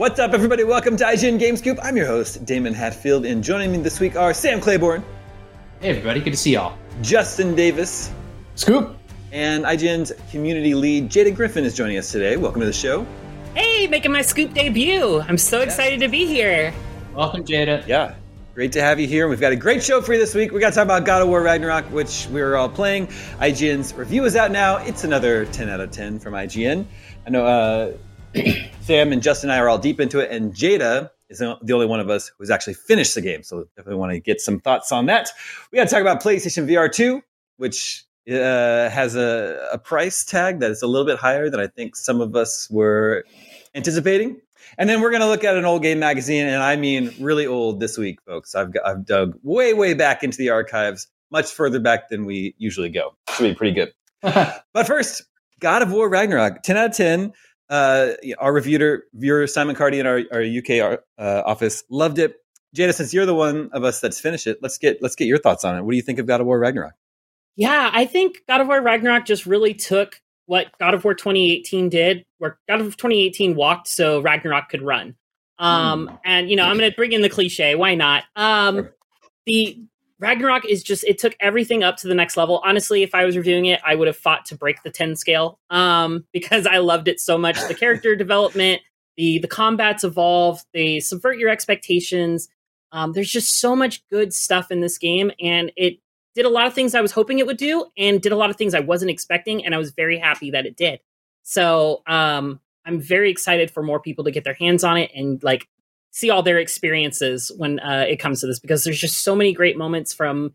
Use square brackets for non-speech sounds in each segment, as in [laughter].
What's up, everybody? Welcome to IGN Gamescoop. I'm your host, Damon Hatfield, and joining me this week are Sam Claiborne, Hey, everybody. Good to see y'all. Justin Davis, Scoop. and IGN's community lead, Jada Griffin, is joining us today. Welcome to the show. Hey, making my scoop debut. I'm so excited to be here. Welcome, Jada. Yeah, great to have you here. We've got a great show for you this week. We got to talk about God of War Ragnarok, which we're all playing. IGN's review is out now. It's another 10 out of 10 from IGN. I know uh, [clears throat] Sam and Justin and I are all deep into it, and Jada is the only one of us who's actually finished the game. So definitely want to get some thoughts on that. We got to talk about PlayStation VR 2, which uh, has a, a price tag that is a little bit higher than I think some of us were anticipating. And then we're going to look at an old game magazine, and I mean really old this week, folks. I've, got, I've dug way, way back into the archives, much further back than we usually go. Should be pretty good. [laughs] But first, God of War Ragnarok, 10 out of 10. Uh, our reviewer, viewer Simon Cardy in our, our UK uh, office loved it. Jada, since you're the one of us that's finished it, let's get let's get your thoughts on it. What do you think of God of War Ragnarok? Yeah, I think God of War Ragnarok just really took what God of War 2018 did, where God of 2018 walked so Ragnarok could run. Um, Mm. and you know, I'm going to bring in the cliche. Why not? Um, the Ragnarok is just it took everything up to the next level. Honestly, if I was reviewing it, I would have fought to break the 10 scale um, [laughs] because I loved it so much. The character development, the the combats evolve, they subvert your expectations. Um, there's just so much good stuff in this game, and it did a lot of things I was hoping it would do, and did a lot of things I wasn't expecting, and I was very happy that it did. So um, I'm very excited for more people to get their hands on it and like see all their experiences when uh, it comes to this because there's just so many great moments from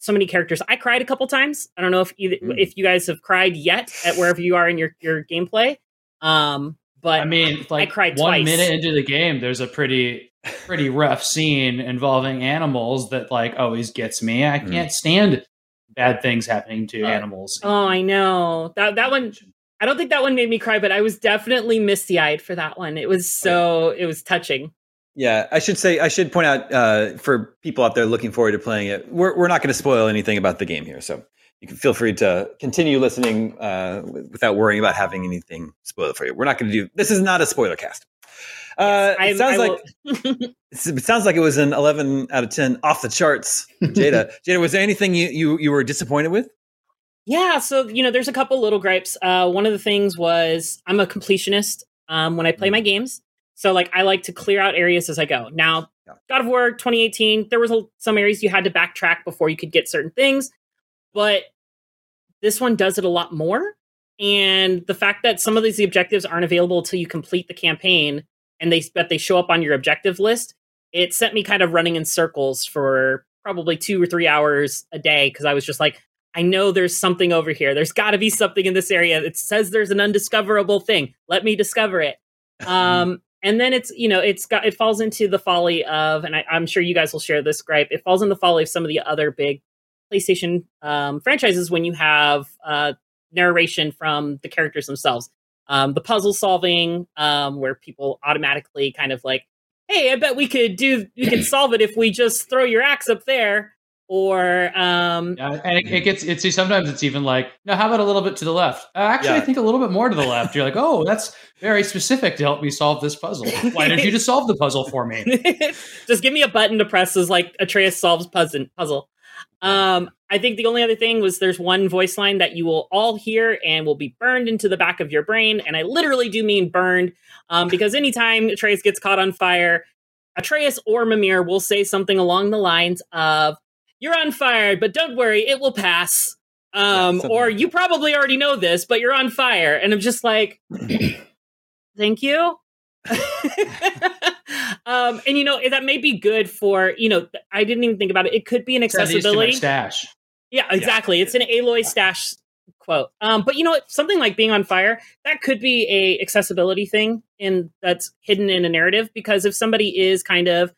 so many characters. I cried a couple times. I don't know if either, Mm. if you guys have cried yet at wherever you are in your your gameplay. Um, but I mean, like cried one twice. minute into the game, there's a pretty, pretty rough scene involving animals that like always gets me. I Mm. can't stand bad things happening to Uh, animals. oh, I know that that one. I don't think that one made me cry, but I was definitely misty eyed for that one. It was so it was touching. Yeah, I should say I should point out uh, for people out there looking forward to playing it, we're we're not going to spoil anything about the game here, so you can feel free to continue listening uh, without worrying about having anything spoiled for you. We're not going to do this. Is not a spoiler cast. Uh, I- it sounds like [laughs] it sounds like it was an 11 out of 10 off the charts. Jada, [laughs] Jada, was there anything you, you you were disappointed with? Yeah, so you know, there's a couple little gripes. Uh, one of the things was I'm a completionist um, when I play my games, so like I like to clear out areas as I go. Now, Yeah. God of War 2018, there was a, some areas you had to backtrack before you could get certain things, but this one does it a lot more. And the fact that some of these objectives aren't available until you complete the campaign, and they but they show up on your objective list, it sent me kind of running in circles for probably two or three hours a day because I was just like, I know there's something over here. There's got to be something in this area. It says there's an undiscoverable thing. Let me discover it. [laughs] Um, and then it's you know it's got it falls into the folly of, and I, I'm sure you guys will share this gripe. It falls in the folly of some of the other big PlayStation um, franchises when you have uh, narration from the characters themselves. Um, the puzzle solving, um, where people automatically kind of like, "Hey, I bet we could do we could [clears throat] solve it if we just throw your axe up there." Or um, Yeah, and it, it gets it's sometimes it's even like no how about a little bit to the left? Uh, actually i think a little bit more to the left. You're like oh that's very specific to help me solve this puzzle. Why did you just solve the puzzle for me? [laughs] Just give me a button to press as like Atreus solves puzzle. Puzzle. Um, I think the only other thing was there's one voice line that you will all hear and will be burned into the back of your brain, and I literally do mean burned, um, because anytime Atreus gets caught on fire, Atreus or Mimir will say something along the lines of "You're on fire, but don't worry, it will pass." Um, Yeah, or you probably already know this, but you're on fire, and I'm just like, [clears throat] thank you. [laughs] um, and you know that may be good for you know. I didn't even think about it. It could be an That leads to my accessibility. stash Yeah, exactly. It's an Aloy stash quote. Um, but you know? Something like being on fire that could be a accessibility thing and that's hidden in a narrative because if somebody is kind of,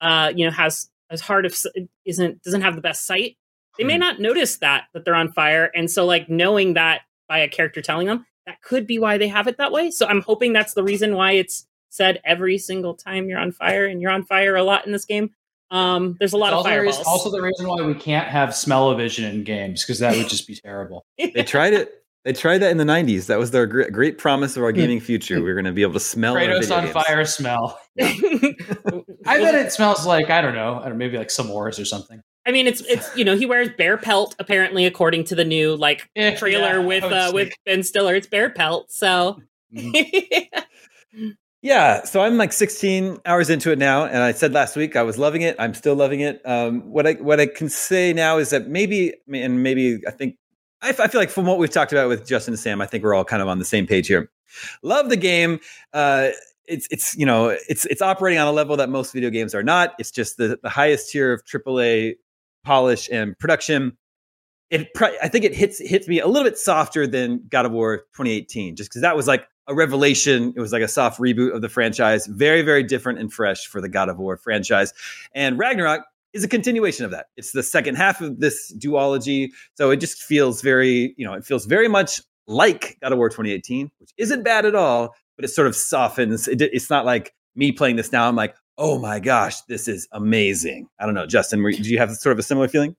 uh, you know, has as hard of s- isn't doesn't have the best sight, they may Mhm. not notice that that they're on fire, and so like knowing that by a character telling them that could be why they have it that way. So I'm hoping that's the reason why it's said every single time you're on fire, and you're on fire a lot in this game. Um, there's a lot It's of also, fireballs. reason- also the reason why we can't have smell-o-vision in games because that would just be terrible. [laughs] They tried it. They tried that in the '90s. That was their great, great promise of our Hmm. gaming future. We are going to be able to smell our Kratos video on games. fire smell. [laughs] [laughs] I bet it smells like I don't know, I don't maybe like s'mores or something. I mean, it's it's you know he wears bear pelt apparently according to the new like [laughs] trailer yeah, with uh, with Ben Stiller. It's bear pelt, so Mhm. [laughs] Yeah, so I'm like 16 hours into it now, and I said last week I was loving it. I'm still loving it. Um, what I what I can say now is that maybe, and maybe I think I, f- I feel like from what we've talked about with Justin and Sam, I think we're all kind of on the same page here. Love the game. Uh, it's it's you know it's it's operating on a level that most video games are not. It's just the the highest tier of AAA polish and production. It I think it hits hits me a little bit softer than God of War 2018, just because that was like a revelation. It was like a soft reboot of the franchise, very very different and fresh for the God of War franchise. And Ragnarok is a continuation of that. It's the second half of this duology, so it just feels very you know it feels very much like God of War 2018, which isn't bad at all, but it sort of softens. It, it's not like me playing this now. I'm like, oh my gosh, this is amazing. I don't know, Justin. were- Do you have sort of a similar feeling?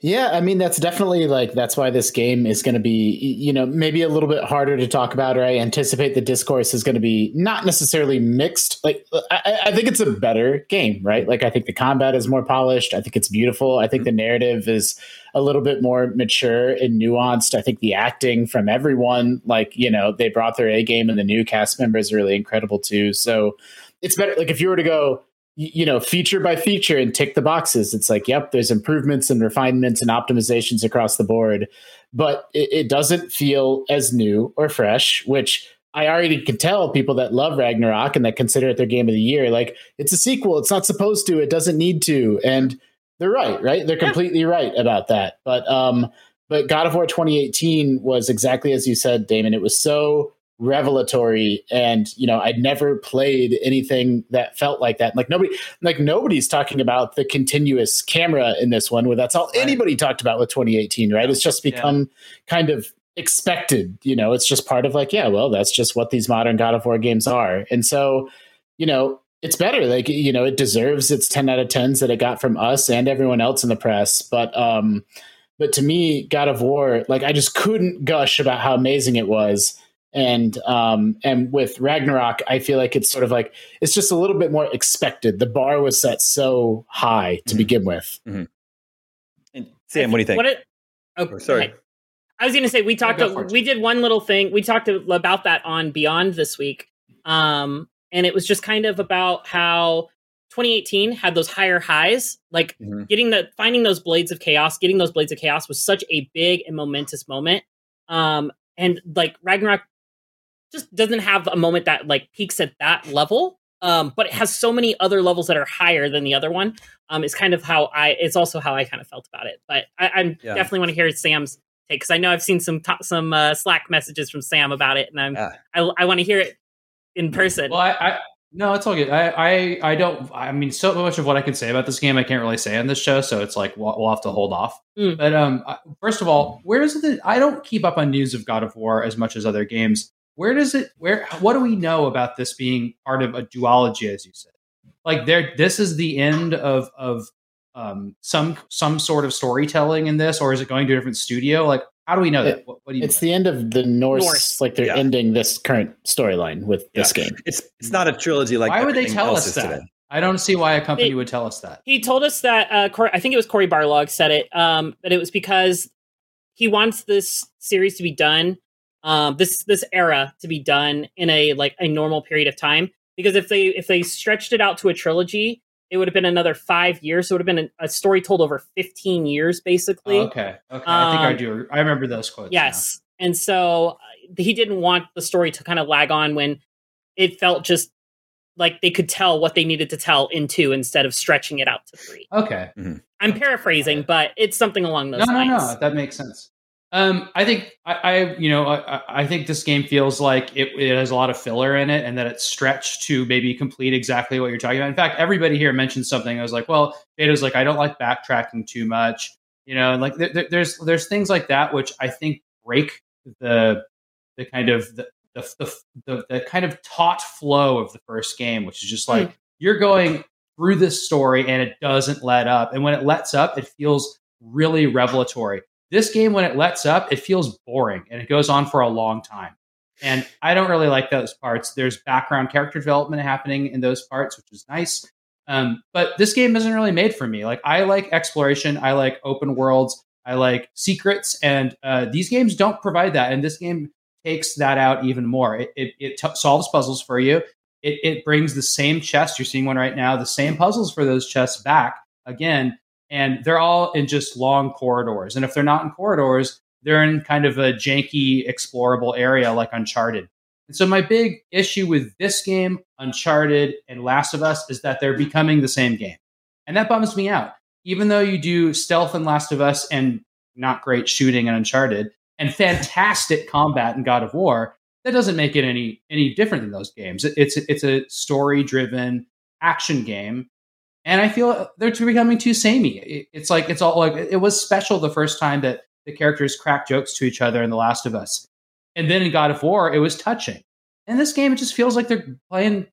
Yeah, I mean that's definitely like that's why this game is going to be you know maybe a little bit harder to talk about, or I anticipate the discourse is going to be not necessarily mixed. Like uh, I, I think it's a better game, right? Like I think the combat is more polished. I think it's beautiful. I think mm-hmm. the narrative is a little bit more mature and nuanced. I think the acting from everyone, like you know, they brought their A game, and the new cast members are really incredible too. So it's better. Like if you were to go you know, feature by feature and tick the boxes. It's like, yep, there's improvements and refinements and optimizations across the board, but it, it doesn't feel as new or fresh, which I already can tell people that love Ragnarok and that consider it their game of the year. Like, it's a sequel. It's not supposed to. It doesn't need to. And they're right, right? They're Yeah. completely right about that. But um, but God of War 2018 was exactly as you said, Damon. It was so revelatory. And you know i'd never played anything that felt like that. Like nobody like nobody's talking about the continuous camera in this one where that's all Right. anybody talked about with 2018 right? It's just Yeah. become kind of expected you know? It's just part of like yeah well that's just what these modern god of war games are. And so you know it's better. Like you know it deserves its 10 out of 10s that it got from us and everyone else in the press. But um but to me god of war like i just couldn't gush about how amazing it was and um and with ragnarok i feel like it's sort of like it's just a little bit more expected the bar was set so high to Mhm. begin with And Sam, what do you think? What it, oh, Oh, sorry. okay. I was going to say we talked. go for we did one little thing. We talked about that on Beyond this week, um, and it was just kind of about how 2018 had those higher highs. Like Mhm. getting the finding those blades of chaos, getting those blades of chaos was such a big and momentous moment. Um, and like Ragnarok just doesn't have a moment that like peaks at that level. Um, but it has so many other levels that are higher than the other one. Um, it's kind of how I. It's also how I kind of felt about it. But I, I Yeah. definitely want to hear Sam's take because I know I've seen some to- some uh, Slack messages from Sam about it, and I'm Ah. I, I want to hear it in person. Well, I, I no, it's all good. I, I I don't. I mean, so much of what I can say about this game, I can't really say on this show. So it's like we'll, we'll have to hold off. Mm. But um, first of all, where is it? I don't keep up on news of God of War as much as other games. Where does it? Where? What do we know about this being part of a duology, as you said? Like there, this is the end of of um some some sort of storytelling in this, or is it going to a different studio? Like, how do we know that? What, what do you? it's know? the end of the norse, Norse. like they're Yeah. ending this current storyline with this game It's it's not a trilogy like Why would they tell us that? today. I don't see why a company They- would tell us that. he told us that uh, Cor- I think it was Cory Barlog said it. Um, that it was because he wants this series to be done, um, this this era to be done in a like a normal period of time. Because if they if they stretched it out to a trilogy, it would have been another five years. So it would have been a, a story told over fifteen years, basically. Oh, okay. Okay. I think I Um, do. I remember those quotes. Yes. And so uh, he didn't want the story to kind of lag on when it felt just like they could tell what they needed to tell in two instead of stretching it out to three. now. Okay. I'm paraphrasing, but it's something along those No, no, lines. no. That makes sense. Um, I think I, I you know, I, I think this game feels like it, it has a lot of filler in it, and that it's stretched to maybe complete exactly what you're talking about. In fact, everybody here mentioned something. I was like, well, Jada's like, I don't like backtracking too much, you know, like there, there- there's there's things like that which I think break the the kind of the the, the, the, the kind of taut flow of the first game, which is just like you're going through this story and it doesn't let up. And when it lets up, it feels really revelatory. This game, when it lets up, it feels boring and it goes on for a long time. And I don't really like those parts. There's background character development happening in those parts, which is nice. Um, but this game isn't really made for me. Like I like exploration, I like open worlds, I like secrets, and uh, these games don't provide that. And this game takes that out even more. It, it, it t- solves puzzles for you. It, it brings the same chest. You're seeing one right now. The same puzzles for those chests back again, and they're all in just long corridors. And if they're not in corridors, they're in kind of a janky, explorable area like Uncharted. And so my big issue with this game, Uncharted and Last of Us, is that they're becoming the same game. And that bums me out. Even though you do stealth in Last of Us and not great shooting in Uncharted and fantastic combat in God of War, that doesn't make it any any different than those games. It's it's a story driven action game, and I feel they're becoming too samey. It's like it's all like it was special the first time that the characters crack jokes to each other in The Last of Us. And then in God of War, it was touching. In this game, it just feels like they're playing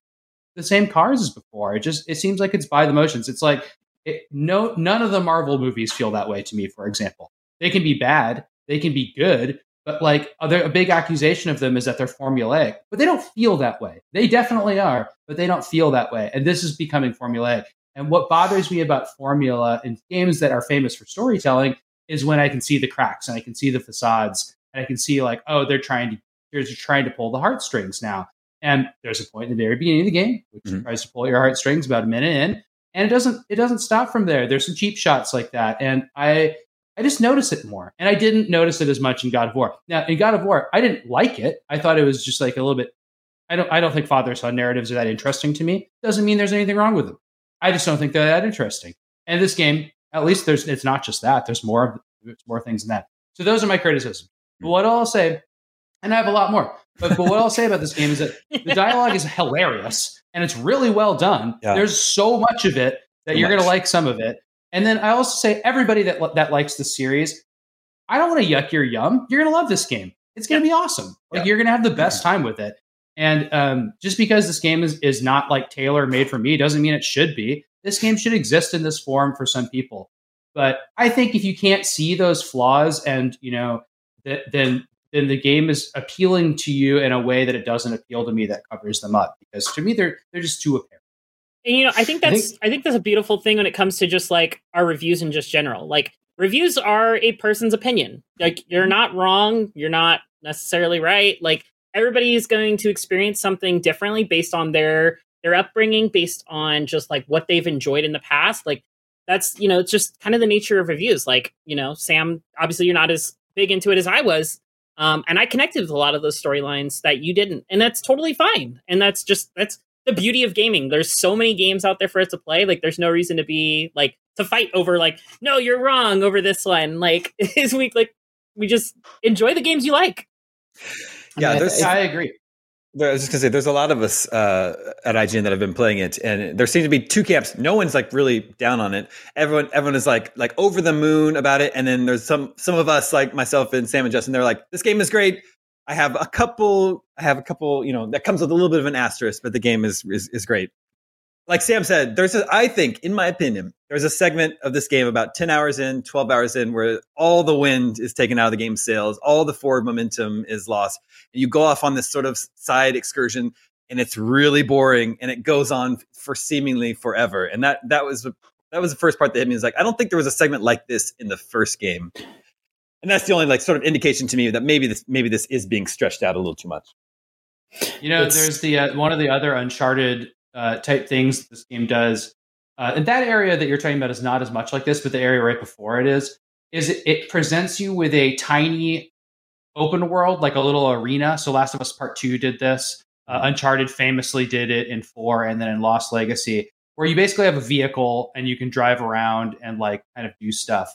the same cards as before. It just it seems like it's by the motions. It's like it, no none of the Marvel movies feel that way to me. For example, they can be bad, they can be good, but like other a big accusation of them is that they're formulaic. But they don't feel that way. They definitely are, but they don't feel that way. And this is becoming formulaic. And what bothers me about formula in games that are famous for storytelling is when I can see the cracks and I can see the facades and I can see like, oh, they're trying to they're trying to pull the heartstrings now. And there's a point in the very beginning of the game which mm-hmm. tries to pull your heartstrings about a minute in, and it doesn't it doesn't stop from there. There's some cheap shots like that, and I I just notice it more, and I didn't notice it as much in God of War. Now in God of War, I didn't like it. I thought it was just like a little bit. I don't I don't think father son narratives are that interesting to me. Doesn't mean there's anything wrong with them. I just don't think they're that interesting. And this game, at least there's it's not just that. There's more there's more things than that. So those are my criticisms. Hmm. But what I'll say, and I have a lot more, but, but what I'll say about this game is that [laughs] the dialogue is hilarious and it's really well done. Yeah. There's so much of it that so you're going to like some of it. And then I also say everybody that that likes the series, I don't want to yuck your yum. You're going to love this game. It's going to be awesome. Like yeah. you're going to have the best mm-hmm. time with it. And um, just because this game is is not like tailor made for me doesn't mean it should be. This game should exist in this form for some people. But I think if you can't see those flaws and, you know, th- then then the game is appealing to you in a way that it doesn't appeal to me that covers them up because to me they're they're just too apparent. And you know, I think that's I think, I think that's a beautiful thing when it comes to just like our reviews in just general. Like reviews are a person's opinion. Like you're not wrong, you're not necessarily right. Like everybody is going to experience something differently based on their their upbringing, based on just like what they've enjoyed in the past. Like that's you know it's just kind of the nature of reviews like you know sam obviously you're not as big into it as i was um, and i connected with a lot of those storylines that you didn't and that's totally fine and that's just that's the beauty of gaming there's so many games out there for us to play like there's no reason to be like to fight over like no you're wrong over this one like [laughs] is we like we just enjoy the games you like yeah I, mean, I, I agree I was just gonna say, there's a lot of us uh, at IGN that have been playing it, and there seem to be two camps. No one's like really down on it. Everyone, everyone is like like over the moon about it, and then there's some some of us like myself and Sam and Justin. They're like, this game is great. I have a couple. I have a couple. You know, that comes with a little bit of an asterisk, but the game is is, is great like Sam said, there's a, I think, in my opinion, there's a segment of this game about 10 hours in, 12 hours in, where all the wind is taken out of the game's sails, all the forward momentum is lost. And you go off on this sort of side excursion and it's really boring and it goes on for seemingly forever. And that that was that was the first part that hit me. Is like, I don't think there was a segment like this in the first game. And that's the only like sort of indication to me that maybe this maybe this is being stretched out a little too much. You know, it's, there's the uh, one of the other Uncharted uh, type things this game does. Uh, and that area that you're talking about is not as much like this, but the area right before it is, is it, it presents you with a tiny open world, like a little arena. So Last of Us Part 2 did this. Uh, Uncharted famously did it in 4 and then in Lost Legacy, where you basically have a vehicle and you can drive around and like kind of do stuff.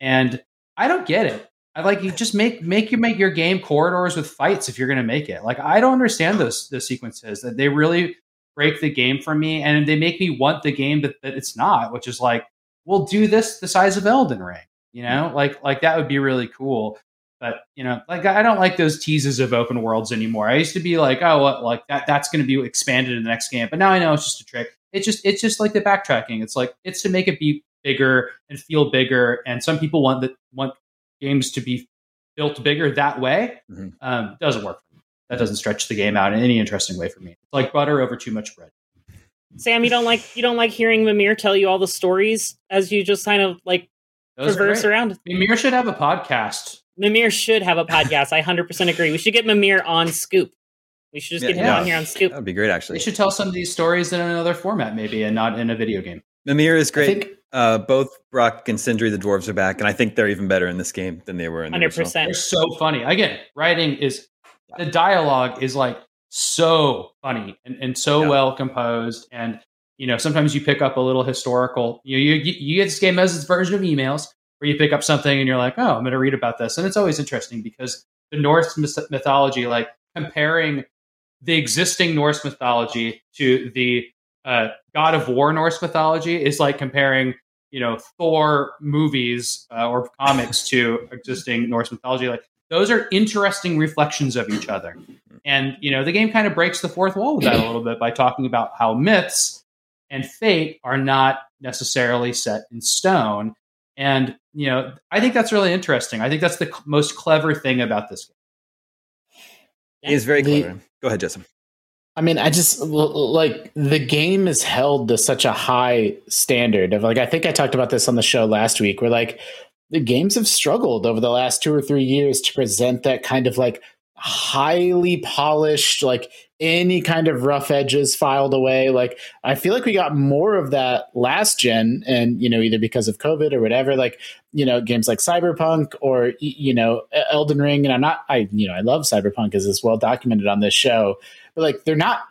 And I don't get it. I like you just make make you make your game corridors with fights if you're going to make it. Like I don't understand those those sequences that they really break the game for me and they make me want the game that, that it's not, which is like, we'll do this the size of Elden Ring, you know, like like that would be really cool. But you know, like I don't like those teases of open worlds anymore. I used to be like, oh, what, like that that's going to be expanded in the next game, but now I know it's just a trick. It's just it's just like the backtracking. It's like it's to make it be bigger and feel bigger. And some people want that want games to be built bigger that way Mhm. um, doesn't work for me. That doesn't stretch the game out in any interesting way for me. It's like butter over too much bread. Sam, you don't like you don't like hearing Mimir tell you all the stories as you just kind of like Those are traverse around. Mimir should have a podcast. Mimir should have a podcast. I hundred percent agree. We should get Mimir on Scoop. We should just Yeah, get him yeah. on here on Scoop. That would be great, actually. They should tell some of these stories in another format, maybe, and not in a video game. Mimir is I great. think Uh, both Brok and Sindri, the dwarves, are back, and I think they're even better in this game than they were in the Hundred original. They're so funny. Again, writing is the dialogue is like so funny and, and so Yeah. well composed. And you know, sometimes you pick up a little historical. You you you get this game as its version of emails where you pick up something and you're like, oh, I'm going to read about this, and it's always interesting because the Norse mythology, like comparing the existing Norse mythology to the uh, God of War Norse mythology, is like comparing you know Thor movies uh, or comics to existing Norse mythology. Like those are interesting reflections of each other, and you know the game kind of breaks the fourth wall with that a little bit by talking about how myths and fate are not necessarily set in stone. And you know, I think that's really interesting. I think that's the c- most clever thing about this game. He is very The- clever. Go ahead, Justin. I mean, I just l- l- like the game is held to such a high standard of like I think I talked about this on the show last week where like the games have struggled over the last 2 or 3 years to present that kind of like highly polished like any kind of rough edges filed away. Like I feel like we got more of that last gen and you know either because of covid or whatever like you know games like cyberpunk or you know elden ring. And i'm not i you know i love cyberpunk as is well documented on this show but like they're not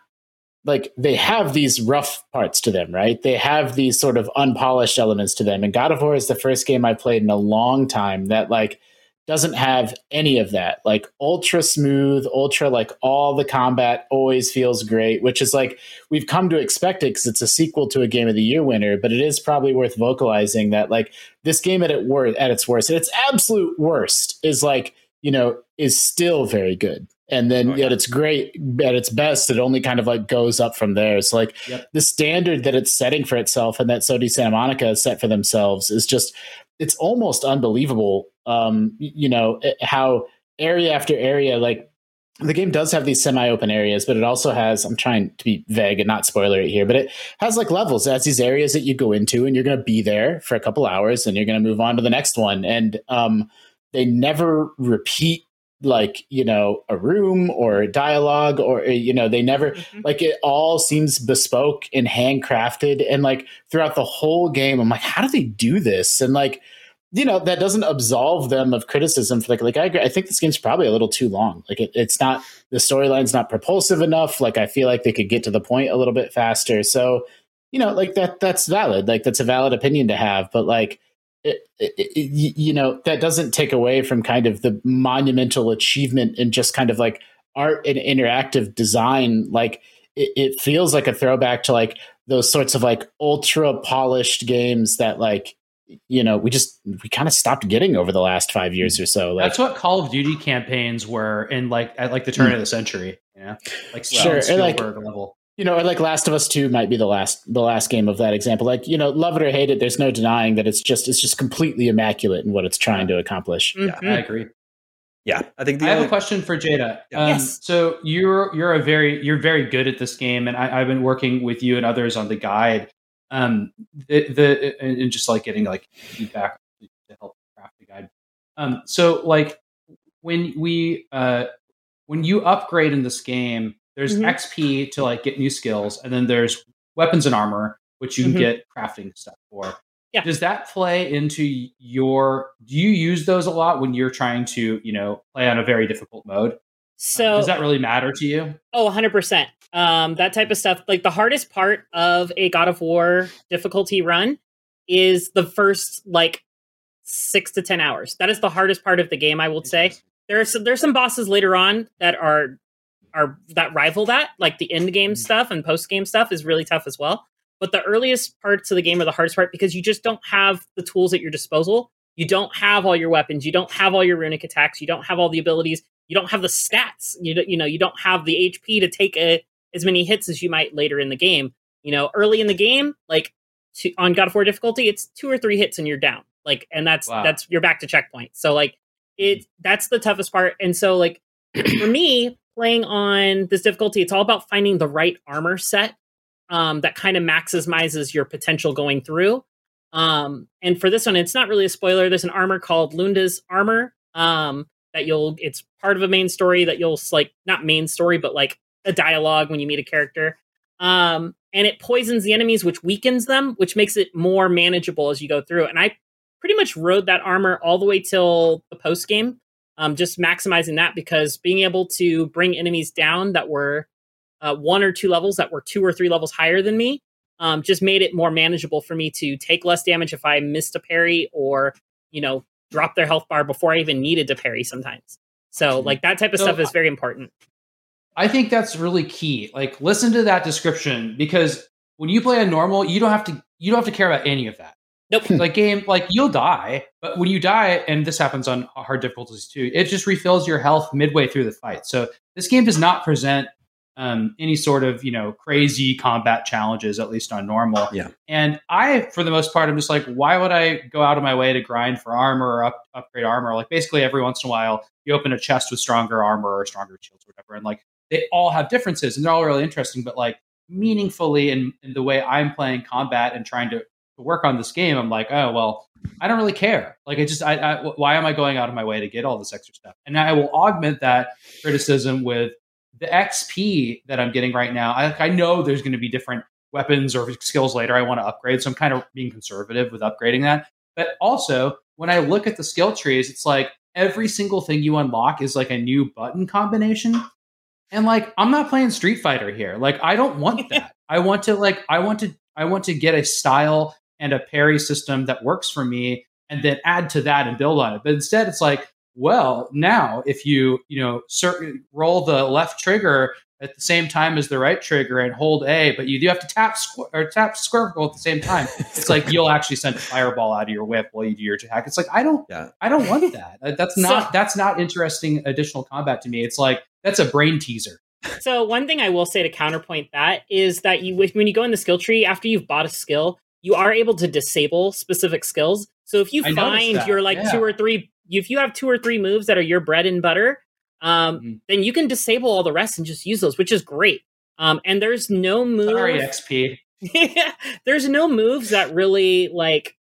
like they have these rough parts to them right? They have these sort of unpolished elements to them. And god of war is the first game i played in a long time that like doesn't have any of that. Like ultra smooth ultra like all the combat always feels great which is like we've come to expect it because it's a sequel to a game of the year winner but it is probably worth vocalizing that like this game at, it wor- at its worst at its absolute worst is like you know is still very good and then Oh, yeah. yet it's great at its best it only kind of like goes up from there it's like Yep. the standard that it's setting for itself and that sony santa monica has set for themselves is just it's almost unbelievable um you know eh, how area after area like the game does have these semi-open areas but it also has i'm trying to be vague and not spoiler it here but it has like levels it has these areas that you go into and you're going to be there for a couple hours and you're going to move on to the next one and um they never repeat like you know a room or a dialogue or uh, you know they never Mhm. like it all seems bespoke and handcrafted. And like throughout the whole game i'm like how do they do this? And like you know that doesn't absolve them of criticism for like like i agree i think this game's probably a little too long. Like it, it's not the storyline's not propulsive enough. Like i feel like they could get to the point a little bit faster. So you know like that that's valid. Like that's a valid opinion to have. But like it, it, it, you know that doesn't take away from kind of the monumental achievement and just kind of like art and interactive design like it, feels like a throwback to like those sorts of like ultra polished games that like you know we just we kind of stopped getting over the last five years or so like That's what Call of Duty campaigns were in like at like the turn hmm. of the century. You know, like Sure, and, like- level. You know, or like Last of Us Two might be the last the last game of that example. Like, you know, love it or hate it, there's no denying that it's just it's just completely immaculate in what it's trying to accomplish. Mhm. I agree. Yeah, I think the I have a question for Jada. Yeah. Um, Yes. So you're you're a very you're very good at this game, and I, I've been working with you and others on the guide. Um, the, the and and just like getting like feedback to help craft the guide. Um, so like when we uh when you upgrade in this game, there's Mhm. XP to like get new skills, and then there's weapons and armor, which you can Mhm. get crafting stuff for. Yeah. Does that play into your? Do you use those a lot when you're trying to, you know, play on a very difficult mode? So does that really matter to you? Oh, 100%. Um, that type of stuff. Like the hardest part of a God of War difficulty run is the first like six to 10 hours. That is the hardest part of the game, I would say. There are some, there's some bosses later on that are are that rival that, like the end game mm-hmm. stuff and post game stuff is really tough as well. But the earliest parts of the game are the hardest part because you just don't have the tools at your disposal. You don't have all your weapons. You don't have all your runic attacks. You don't have all the abilities. You don't have the stats. You don't, you know you don't have the HP to take a, as many hits as you might later in the game. You know, early in the game, like to, on God of War difficulty, it's two or three hits and you're down. Like, and that's Wow. that's you're back to checkpoint. So like it mm. that's the toughest part. And so like [clears throat] for me, playing on this difficulty, it's all about finding the right armor set um, that kind of maximizes your potential going through. Um, and for this one, it's not really a spoiler. There's an armor called Lunda's armor um, that you'll. It's part of a main story that you'll like not main story, but like a dialogue when you meet a character. Um, and it poisons the enemies, which weakens them, which makes it more manageable as you go through. And I pretty much rode that armor all the way till the post game, um, just maximizing that because being able to bring enemies down that were uh, one or two levels that were two or three levels higher than me um, just made it more manageable for me to take less damage if I missed a parry or you know drop their health bar before I even needed to parry sometimes. So like that type of So, stuff is very important. I think that's really key. Like listen to that description because when you play a normal, you don't have to you don't have to care about any of that. Nope. like game like you'll die, but when you die and this happens on hard difficulties too, it just refills your health midway through the fight. So this game does not present um, any sort of you know crazy combat challenges, at least on normal. Yeah. And I, for the most part, I'm just like, why would I go out of my way to grind for armor or up, upgrade armor? Like basically every once in a while, you open a chest with stronger armor or stronger shields or whatever, and like they all have differences and they're all really interesting, but like meaningfully in, in the way I'm playing combat and trying to, to work on this game, I'm like, oh well, I don't really care. Like, I just, I, I, why am I going out of my way to get all this extra stuff? And I will augment that criticism with the XP that I'm getting right now. I, I know there's going to be different weapons or skills later I want to upgrade, so I'm kind of being conservative with upgrading that. But also, when I look at the skill trees, it's like every single thing you unlock is like a new button combination. And like, I'm not playing Street Fighter here. Like, I don't want [laughs] that. I want to like, I want to, I want to get a style and a parry system that works for me, and then add to that and build on it. But instead, it's like, well, now if you you know cer- roll the left trigger at the same time as the right trigger and hold A, but you do have to tap squ- or tap circle at the same time. [laughs] It's like you'll actually send a fireball out of your whip while you do your attack. It's like I don't, Yeah. I don't want that. Uh, That's not So- that's not interesting additional combat to me. It's like that's a brain teaser. So one thing I will say to counterpoint that is that you when you go in the skill tree after you've bought a skill, you are able to disable specific skills. So if you I find your like yeah. two or three, if you have two or three moves that are your bread and butter, um, Mhm. then you can disable all the rest and just use those, which is great. Um, and there's no move. Sorry, XP. [laughs] there's no moves that really like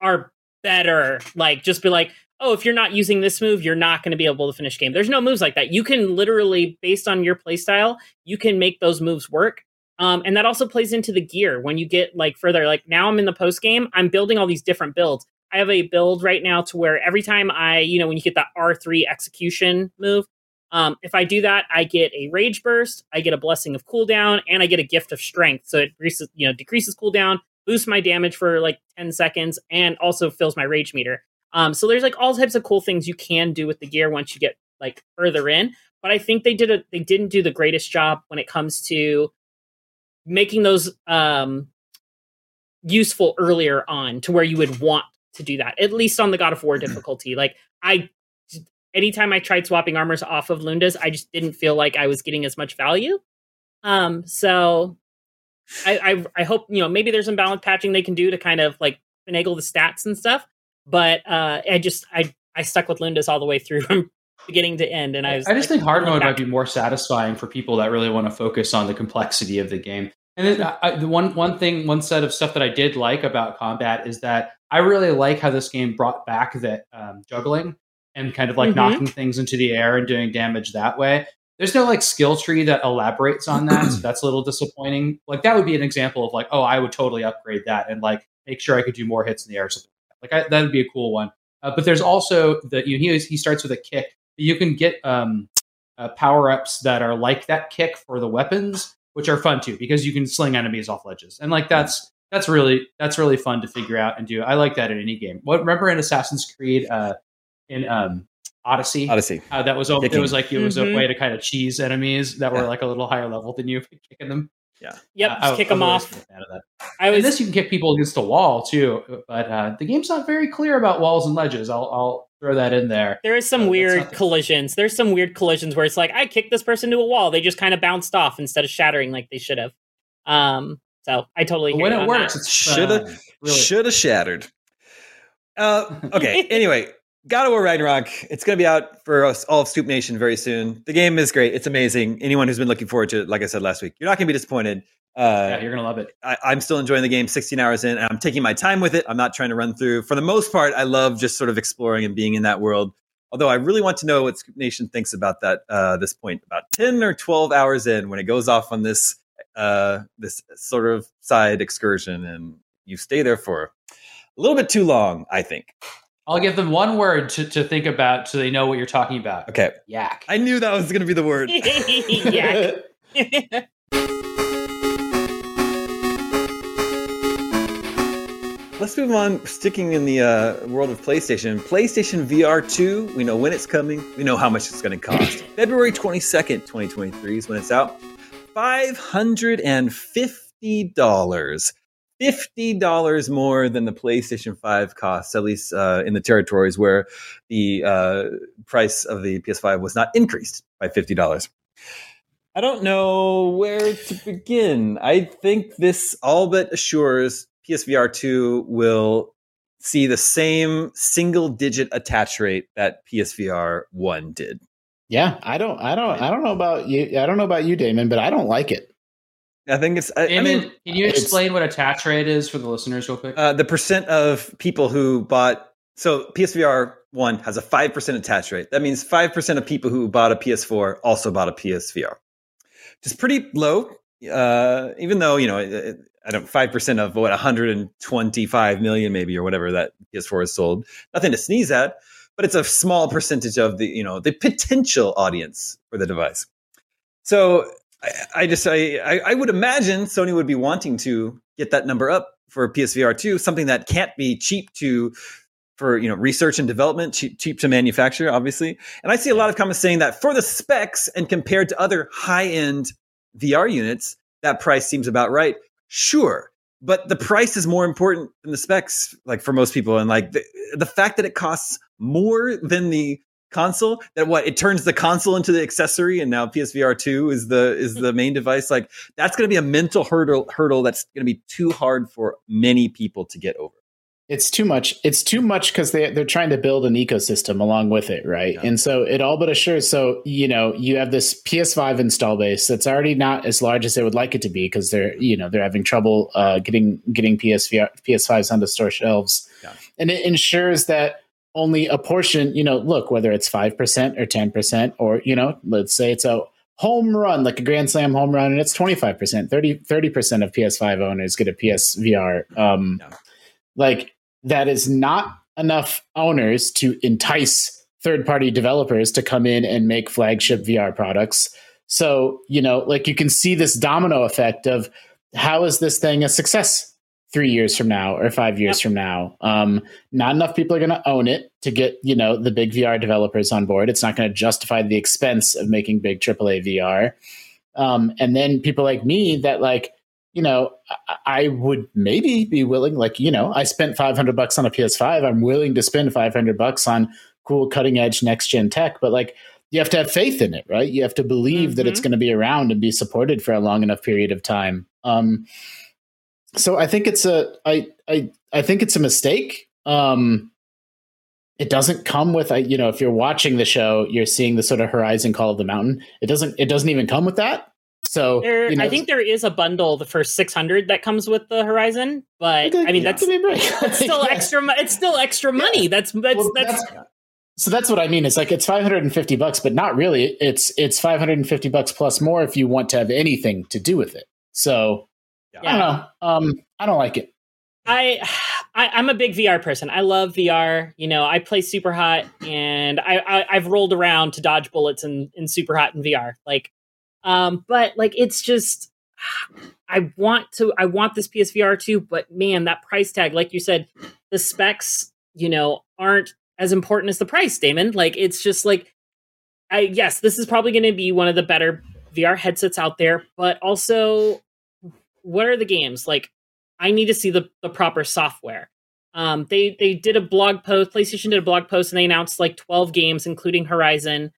are better. Like just be like, oh, if you're not using this move, you're not going to be able to finish game. There's no moves like that. You can literally, based on your playstyle, you can make those moves work. Um, and that also plays into the gear when you get like further. Like now, I'm in the post game. I'm building all these different builds. I have a build right now to where every time I, you know, when you get that R3 execution move, um, if I do that, I get a rage burst, I get a blessing of cooldown, and I get a gift of strength. So it decreases, you know, decreases cooldown, boosts my damage for like 10 seconds, and also fills my rage meter. Um, so there's like all types of cool things you can do with the gear once you get like further in. But I think they did a they didn't do the greatest job when it comes to making those um useful earlier on to where you would want to do that. At least on the God of War [clears throat] difficulty. Like I anytime I tried swapping armors off of Lunda's, I just didn't feel like I was getting as much value. Um, so I, I I hope you know maybe there's some balance patching they can do to kind of like finagle the stats and stuff. But uh, I just I I stuck with Lunda's all the way through from [laughs] beginning to end, and I was I just like, think hard mode back- might be more satisfying for people that really want to focus on the complexity of the game. And then I, I- the one one thing, one set of stuff that I did like about combat is that I really like how this game brought back that um, juggling and kind of like Mhm. knocking things into the air and doing damage that way. There's no like skill tree that elaborates on that, so [clears throat] that's a little disappointing. Like that would be an example of like, oh, I would totally upgrade that and like make sure I could do more hits in the air. Or something like that. Like I, that would be a cool one. Uh, but there's also the you know, he he starts with a kick. You can get um, uh, power ups that are like that kick for the weapons, which are fun too because you can sling enemies off ledges, and like that's that's really that's really fun to figure out and do. I like that in any game. What remember in Assassin's Creed uh, in um, Odyssey? Odyssey. Uh, that was a, it was like it was Mhm. a way to kind of cheese enemies that were like a little higher level than you [laughs] kicking them. Yeah. Yep, Uh, just I- kick I've them always off. been a fan of that. I And was this you can kick people against a wall too, but uh, the game's not very clear about walls and ledges. I'll, I'll throw that in there. There is Uh, some that's weird not collisions. There's some weird collisions where it's like I kicked this person to a wall. They just kind of bounced off instead of shattering like they should have. Um, so I totally But hear when you it works, that. it's Shoulda- fun. really. Should have shattered. Uh, okay. [laughs] anyway, God of War Ragnarok. It's going to be out for us, all of Scoop Nation very soon. The game is great. It's amazing. Anyone who's been looking forward to it, like I said last week, you're not going to be disappointed. Uh, yeah, you're gonna love it. I, I'm still enjoying the game. 16 hours in, and I'm taking my time with it. I'm not trying to run through. For the most part, I love just sort of exploring and being in that world. Although I really want to know what Scoop Nation thinks about that. Uh, this point, about 10 or 12 hours in, when it goes off on this uh, this sort of side excursion, and you stay there for a little bit too long. I think. I'll give them one word to, to think about so they know what you're talking about. Okay. Yak. I knew that was going to be the word. [laughs] yeah. [laughs] [laughs] Let's move on. Sticking in the uh, world of PlayStation, PlayStation VR 2, we know when it's coming, we know how much it's going to cost. [clears throat] February 22nd, 2023 is when it's out. $550. $50 more than the PlayStation 5 costs, at least uh, in the territories where the uh, price of the PS5 was not increased by $50. I don't know where to begin. I think this all but assures PSVR 2 will see the same single digit attach rate that PSVR 1 did. Yeah, I don't I don't I don't know about you I don't know about you Damon, but I don't like it. I think it's. I, I Damon, mean, can you explain what attach rate is for the listeners, real quick? uh, the percent of people who bought. So PSVR 1 has a 5% attach rate. That means 5% of people who bought a PS4 also bought a PSVR. Which is pretty low, uh, even though, you know, it, it- I don't, 5% of what, 125 million maybe or whatever that PS4 is sold. Nothing to sneeze at, but it's a small percentage of the, you know, the potential audience for the device. So I, I just, I, I, I would imagine Sony would be wanting to get that number up for PSVR 2, something that can't be cheap to for you know research and development cheap, cheap to manufacture obviously and i see a lot of comments saying that for the specs and compared to other high end vr units that price seems about right sure but the price is more important than the specs like for most people and like the, the fact that it costs more than the console that what it turns the console into the accessory and now psvr 2 is the is the main device like that's going to be a mental hurdle hurdle that's going to be too hard for many people to get over It's too much. It's too much because they they're trying to build an ecosystem along with it, right? Yeah. And so it all but assures. So you know you have this PS5 install base that's already not as large as they would like it to be because they're you know they're having trouble uh, getting getting PSVR PS5s onto store shelves, Yeah. and it ensures that only a portion. You know, look whether it's five percent or ten percent, or you know, let's say it's a home run like a grand slam home run and it's 25% 30 percent of ps5 owners get a psvr um Yeah. like that is not enough owners to entice third party developers to come in and make flagship VR products. So, you know, like you can see this domino effect of how is this thing a success three years from now or five years Yep. from now? Um, not enough people are going to own it to get, you know, the big VR developers on board. It's not going to justify the expense of making big AAA VR. Um, and then people like me that like, you know, I, would maybe be willing, like, you know, I spent 500 bucks on a PS5. I'm willing to spend 500 bucks on cool cutting edge next gen tech, but like, you have to have faith in it, right? You have to believe that it's going to be around and be supported for a long enough period of time. Um, so I think it's a, I, I, I think it's a mistake. Um, it doesn't come with, a, you know, if you're watching the show, you're seeing the sort of Horizon Call of the Mountain. It doesn't, it doesn't even come with that. So There, you know, I think there is a bundle the first 600 that comes with the Horizon, but Okay, I mean yeah, that's give me a [laughs] still Yeah. [laughs] extra. It's still extra money. That's that's Well, that's, so that's what I mean. It's like it's 550 bucks, but not really. It's it's 550 bucks plus more if you want to have anything to do with it. So I don't know. Um, I don't like it. I, I I'm a big VR person. I love VR. You know, I play Super Hot, and I, I I've rolled around to dodge bullets in in Super Hot in VR. Like, um, but like it's just. I want to I want this PSVR too, but man, that price tag, like you said, the specs, you know, aren't as important as the price, Damon. Like it's just like I yes, this is probably gonna be one of the better VR headsets out there, but also what are the games? Like I need to see the, the proper software. Um, they they did a blog post. PlayStation did a blog post, and they announced like twelve games, including Horizon.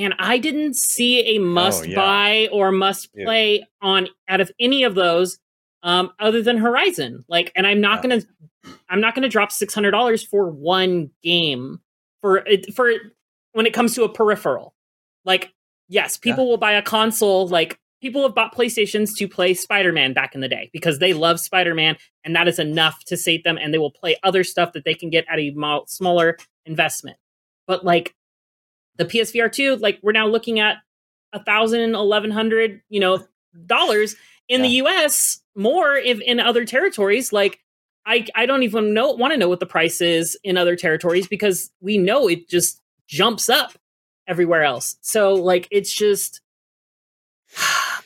And I didn't see a must yeah. buy or must Yeah. play on out of any of those um, other than Horizon. Like, and I'm not Yeah. gonna, I'm not gonna drop six hundred dollars for one game for it for when it comes to a peripheral. Like, yes, people will buy a console. Like, people have bought PlayStations to play Spider Man back in the day because they love Spider Man, and that is enough to sate them. And they will play other stuff that they can get at a mo- smaller investment. But like the PSVR two, like we're now looking at a thousand, eleven hundred, you know, dollars in the US, more if in other territories. Like I, I don't even know want to know what the price is in other territories because we know it just jumps up everywhere else. So like it's just [sighs]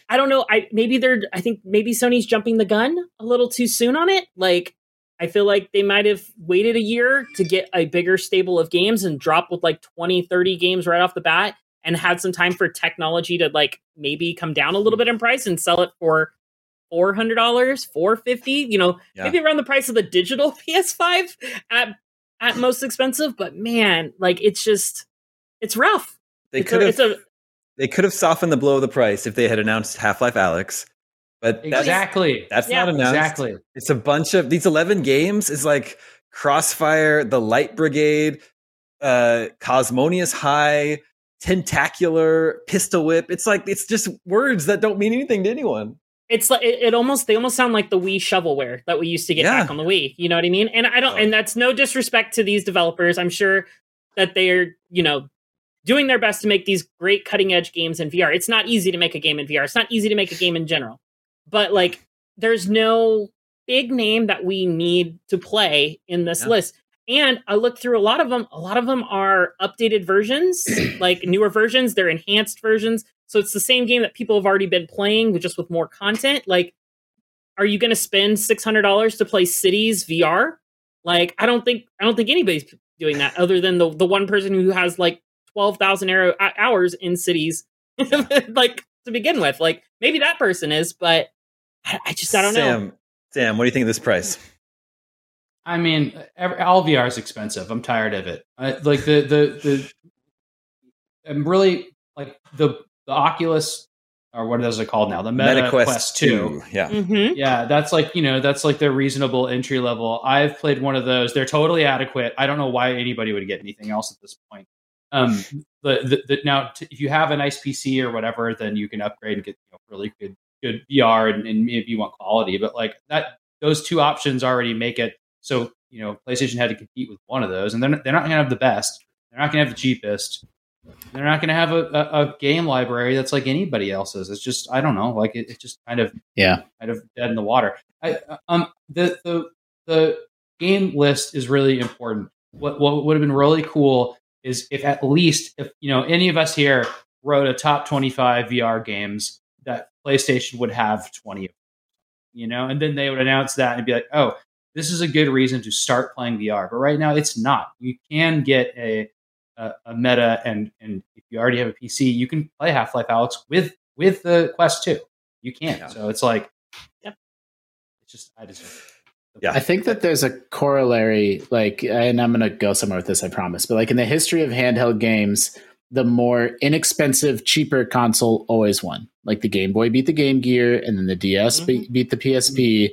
I don't know. I maybe they're I think maybe Sony's jumping the gun a little too soon on it. Like I feel like they might have waited a year to get a bigger stable of games and drop with like 20, 30 games right off the bat and had some time for technology to like maybe come down a little mm. bit in price and sell it for four hundred dollars, four fifty. You know, Yeah. maybe around the price of the digital [laughs] PS5 at at most expensive. But man, like it's just it's rough. They could have it's a they could have softened the blow of the price if they had announced Half Life Alyx, but that's Exactly. that's Yeah. not announced. Exactly. It's a bunch of these eleven games is like Crossfire, The Light Brigade, uh, Cosmonious High, Tentacular, Pistol Whip. It's like it's just words that don't mean anything to anyone. it's like it, it almost they almost sound like the Wii shovelware that we used to get Yeah. back on the Wii. You know what I mean? And I don't, Oh. and that's no disrespect to these developers. I'm sure that they're you know doing their best to make these great cutting edge games in VR. It's not easy to make a game in VR. It's not easy to make a game in general. But like, there's no big name that we need to play in this Yeah. list. And I looked through a lot of them. A lot of them are updated versions, [clears throat] like newer versions. They're enhanced versions. So it's the same game that people have already been playing, with just with more content. Like, are you going to spend six hundred dollars to play Cities VR? Like, I don't think I don't think anybody's doing that, other than the the one person who has like twelve thousand uh, hours in Cities, [laughs] like to begin with. Like, maybe that person is, but I, I just I don't know. Sam, Sam, what do you think of this price? I mean, every, all VR is expensive. I'm tired of it. I, like the the the. I'm really like the the Oculus or what is it called now? The Meta, Quest, Two. Yeah. Mm-hmm. Yeah, that's like you know that's like their reasonable entry level. I've played one of those. They're totally adequate. I don't know why anybody would get anything else at this point. Um, the, the, the now t- if you have a nice PC or whatever, then you can upgrade and get you know, really good good VR and, and maybe you want quality. But like that, those two options already make it so you know PlayStation had to compete with one of those, and they're not, they're not going to have the best. They're not going to have the cheapest. They're not going to have a, a, a game library that's like anybody else's. It's just I don't know, like it, it's just kind of Yeah. kind of dead in the water. I um the the the game list is really important. What what would have been really cool is if at least if you know any of us here wrote a top 25 VR games that PlayStation would have 20 of them, you know, and then they would announce that and be like, "Oh, this is a good reason to start playing VR." But right now it's not. You can get a a, a meta and and if you already have a PC, you can play Half-Life Alyx with with the Quest 2. You can. Yeah. So it's like Yep. it's just I just Yeah. I think that there's a corollary, like, and I'm going to go somewhere with this, I promise. But like in the history of handheld games, the more inexpensive, cheaper console always won. Like the Game Boy beat the Game Gear, and then the DS be- mm-hmm. beat the PSP.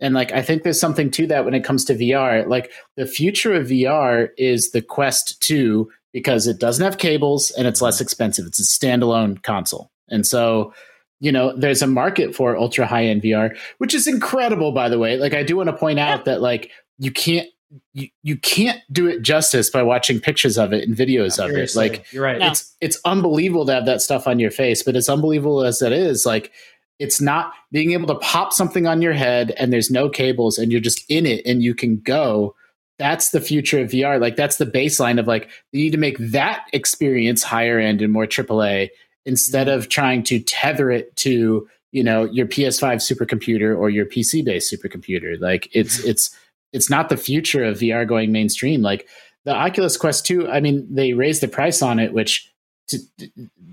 And like, I think there's something to that when it comes to VR. Like, the future of VR is the Quest 2 because it doesn't have cables and it's less mm-hmm. expensive. It's a standalone console. And so, you know, there's a market for ultra high end VR, which is incredible, by the way. Like, I do want to point out that, like, you can't. You, you can't do it justice by watching pictures of it and videos of it. Like you're right. It's it's unbelievable to have that stuff on your face, but as unbelievable as that is, like it's not being able to pop something on your head and there's no cables and you're just in it and you can go. That's the future of VR. Like that's the baseline of like you need to make that experience higher end and more AAA instead mm-hmm. of trying to tether it to you know your PS5 supercomputer or your PC based supercomputer. Like it's mm-hmm. it's it's not the future of VR going mainstream. Like the Oculus Quest 2, I mean, they raised the price on it, which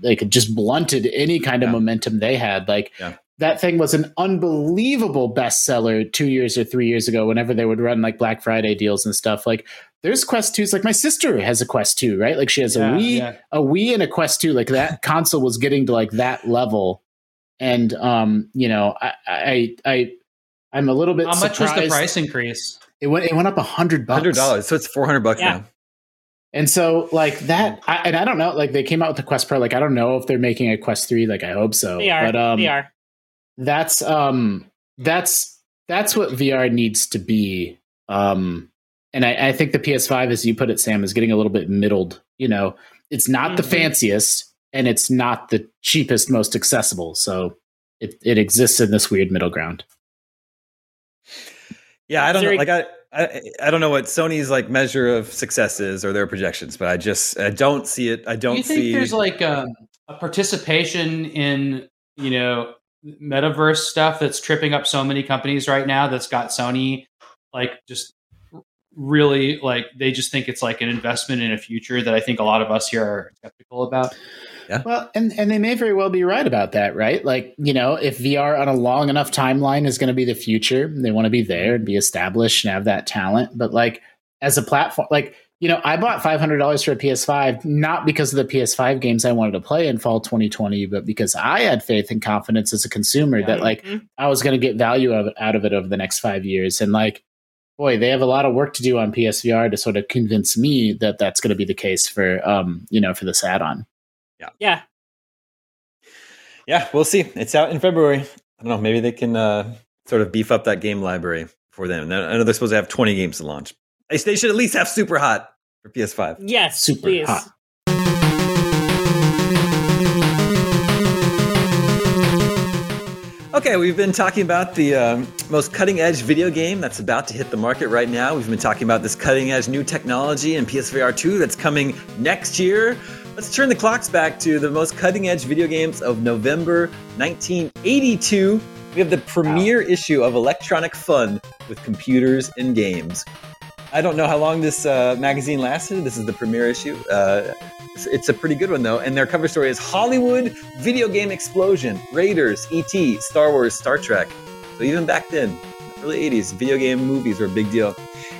like just blunted any kind of Yeah. momentum they had. Like Yeah. that thing was an unbelievable bestseller two years or three years ago. Whenever they would run like Black Friday deals and stuff, like there's Quest 2s. Like my sister has a Quest 2, right? Like she has Yeah, a Wii, a Wii, and a Quest 2. Like that [laughs] console was getting to like that level, and um, you know, I, I, I I'm a little bit. How much was the price increase? It went. It went up a hundred bucks. Hundred dollars, so it's four hundred bucks Yeah. now. And so, like that, I, and I don't know. Like they came out with the Quest Pro. Like I don't know if they're making a Quest Three. Like I hope so. They are. But um, they are. that's um, that's that's what VR needs to be. Um, and I, I think the PS5, as you put it, Sam, is getting a little bit middled. You know, it's not the Mhm. fanciest, and it's not the cheapest, most accessible. So it it exists in this weird middle ground. Yeah, I don't know. Like I, I, I don't know what Sony's like measure of success is or their projections, but I just I don't see it. I Do don't you think see. there's like um, a participation in you know metaverse stuff that's tripping up so many companies right now? That's got Sony like just really like they just think it's like an investment in a future that I think a lot of us here are skeptical about. Well, and and they may very well be right about that, right? Like, you know, if VR on a long enough timeline is going to be the future, they want to be there and be established and have that talent. But like as a platform, like you know, I bought five hundred dollars for a PS5 not because of the PS5 games I wanted to play in fall 2020, but because I had faith and confidence as a consumer Yeah. that like Mhm. I was going to get value of, out of it over the next five years. And like, boy, they have a lot of work to do on PSVR to sort of convince me that that's going to be the case for um, you know, for this add-on. Yeah. yeah, Yeah, we'll see. It's out in February. I don't know. Maybe they can uh, sort of beef up that game library for them. I know they're supposed to have twenty games to launch. They, they should at least have Super Hot for PS5. Yes. Super please. hot. Okay, we've been talking about the um, most cutting edge video game that's about to hit the market right now. We've been talking about this cutting edge new technology in PSVR 2 that's coming next year. Let's turn the clocks back to the most cutting edge video games of November 1982. We have the premiere issue of Electronic Fun with computers and games. I don't know how long this uh, magazine lasted. This is the premiere issue. Uh, it's, it's a pretty good one though, and their cover story is Hollywood video game explosion, Raiders, ET, Star Wars, Star Trek. So even back then, early '80s, video game movies were a big deal.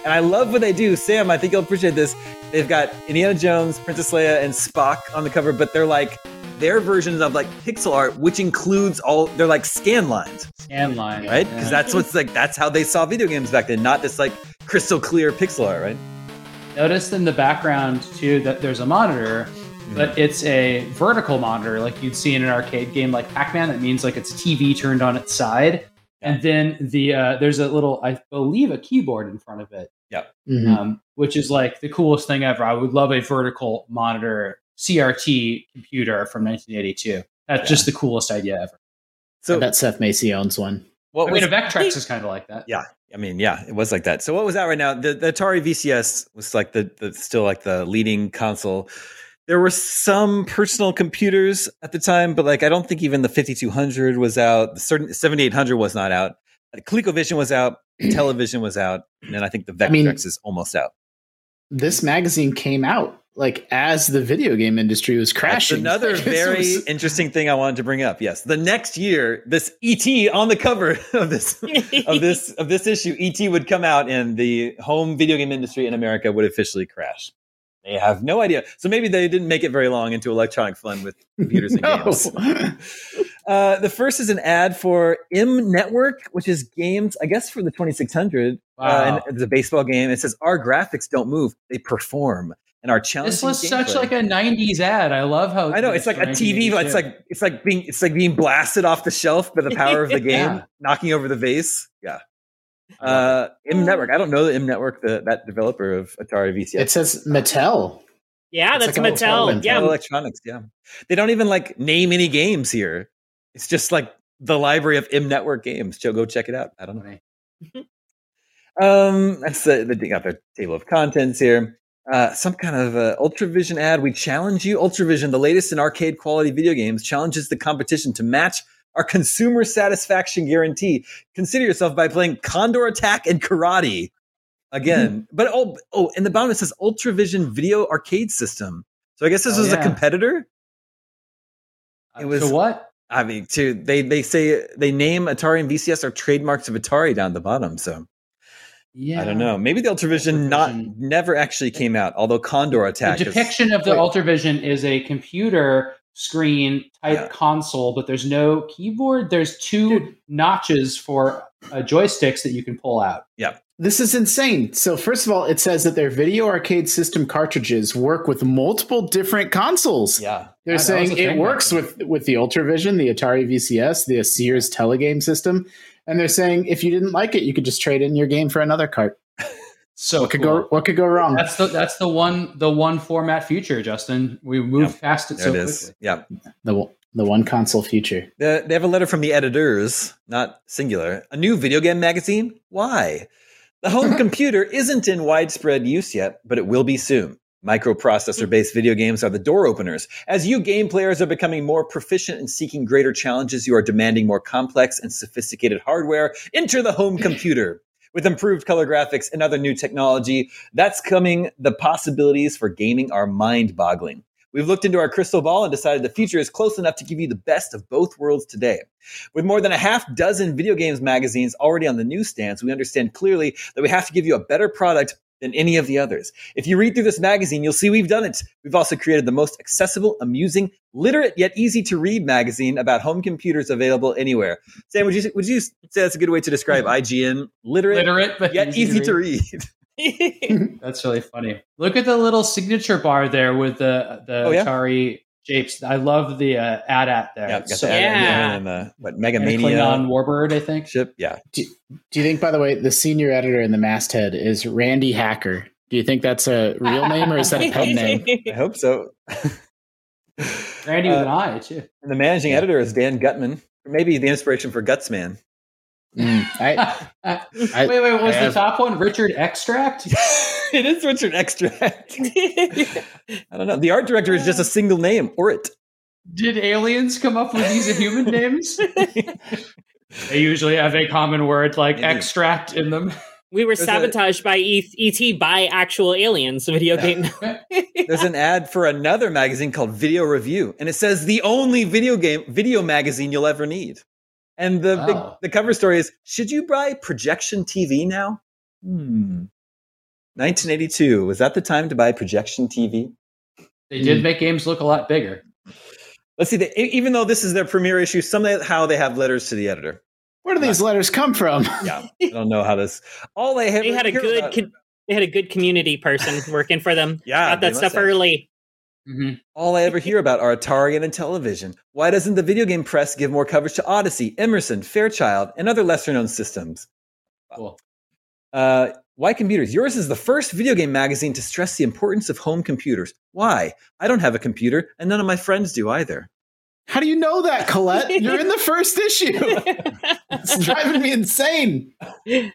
And I love what they do. Sam, I think you'll appreciate this. They've got Indiana Jones, Princess Leia, and Spock on the cover, but they're like their versions of like pixel art, which includes all they're like scan lines, Scan lines. right? yeah. Because that's what's like that's how they saw video games back then, not this like crystal clear pixel art, right? Notice in the background too that there's a monitor, mm-hmm. but it's a vertical monitor, like you'd see in an arcade game like Pac-Man. That means like it's a TV turned on its side, and then the uh, there's a little, I believe, a keyboard in front of it, Mhm. um, which is like the coolest thing ever. I would love a vertical monitor CRT computer from 1982. That's Yeah. just the coolest idea ever. So that Seth Macy owns one. what I was mean, a Vectrex is kind of like that. Yeah, I mean, yeah, it was like that. So what was that right now? The, the Atari VCS was like the, the still like the leading console. There were some personal computers at the time, but like I don't think even the 5200 was out. The certain 7800 was not out. ColecoVision was out. [clears throat] Television was out, and then I think the Vectrex mean- is almost out. This magazine came out like as the video game industry was That's crashing. another [laughs] very was- [laughs] interesting thing I wanted to bring up. Yes, the next year, this ET on the cover [laughs] of this of this of this issue, ET would come out, and the home video game industry in America would officially crash. They have no idea. So maybe they didn't make it very long into electronic fun with computers and [laughs] No. games. Uh, the first is an ad for M Network, which is games, I guess, for the 2600. Wow. Uh, and it's a baseball game. It says, Our graphics don't move, they perform. And our challenging This was such like a '90s ad. I love how I know it's like a TV. but It's like it's like being it's like being blasted off the shelf by the power of the [laughs] game, Yeah. knocking over the vase. Yeah. Uh, M Network. I don't know the M Network, the that developer of Atari VCS. It says Mattel. yeah, It's that's like Mattel. Mattel Yeah, Mattel Electronics. Yeah, they don't even like name any games here. It's just like the library of M Network games. Joe, go check it out. I don't know. [laughs] Um, that's the, the got the table of contents here. Uh, some kind of uh, Ultravision ad. We challenge you, Ultravision, the latest in arcade quality video games, challenges the competition to match our consumer satisfaction guarantee. Consider yourself by playing Condor Attack and Karate again. Mm-hmm. but oh, oh, and the bottom it says Ultravision Video Arcade System. So I guess this Oh, was a competitor. it was so what? I mean, to they they say they name Atari and VCS are trademarks of Atari down the bottom. So Yeah, I don't know. Maybe the Ultravision not never actually came out. Although Condor The Attack, is- depiction of the Wait. Ultravision is a computer screen type Yeah. console, but there's no keyboard. There's two notches for uh, joysticks that you can pull out. Yeah. This is insane. So, first of all, it says that their video arcade system cartridges work with multiple different consoles. Yeah. They're Yeah, saying it works with with the Ultravision, the Atari VCS, the Sears telegame system, and they're saying if you didn't like it, you could just trade in your game for another cart. So What could cool. go What could go wrong? That's the that's the one the one format future, Justin. We moved Yeah, past it There so it is. quickly. Yeah. the the one console future. The, they have a letter from the editors, not singular. A new video game magazine? Why? The home [laughs] computer isn't in widespread use yet, but it will be soon. Microprocessor based video games are the door openers. As you game players are becoming more proficient and seeking greater challenges, you are demanding more complex and sophisticated hardware. Enter the home computer. With improved color graphics and other new technology, that's coming. The possibilities for gaming are mind boggling. We've looked into our crystal ball and decided the future is close enough to give you the best of both worlds today. With more than a half dozen video games magazines already on the newsstands, we understand clearly that we have to give you a better product than any of the others. If you read through this magazine, you'll see we've done it. We've also created the most accessible, amusing, literate yet easy to read magazine about home computers available anywhere. Sam, would you would you say that's a good way to describe [laughs] IGN? Literate, Literate, but yet easy to read. [laughs] [laughs] That's really funny. Look at the little signature bar there with the the Oh, yeah? Atari shapes. I love the uh, ad at there. Yeah, It's so the cool. Yeah. and the what And a Megamania Klingon Warbird, I think. ship. Yeah, Do you think, by the way, the senior editor in the masthead is Randy Hacker? Do you think that's a real [laughs] name or is that a pen name? I hope so. Randy with Uh, an eye too. And the managing editor is Dan Gutman, maybe the inspiration for Gutsman. Mm, I, [laughs] wait, I- wait, what was I the have- top one? Richard Extract. [laughs] it is Richard Extract. [laughs] I don't know. The art director is just a single name, or it. Did aliens come up with these human names? they usually have a common word like They do. extract in them. we were There's a- sabotaged by E- ET by actual aliens. Video game. There's an ad for another magazine called Video Review, and it says the only video game video magazine you'll ever need. And the big, Oh. the cover story is: Should you buy projection TV now? Hmm. 1982 was that the time to buy projection TV? They did make games look a lot bigger. Let's see. They, even though this is their premiere issue, somehow they have letters to the editor. where do these letters come from? [laughs] Yeah, I don't know how this. All they have. they had a good. about- con- they had a good community person working for them. [laughs] Yeah, got that stuff have. early. Hmm All I ever hear about are Atari and Intellivision. Why doesn't the video game press give more coverage to Odyssey, Emerson, Fairchild, and other lesser known systems? Cool. Uh, why computers? Yours is the first video game magazine to stress the importance of home computers. Why? I don't have a computer, and none of my friends do either. How do you know that, Colette? You're in the [laughs] first issue. It's driving me insane. [laughs]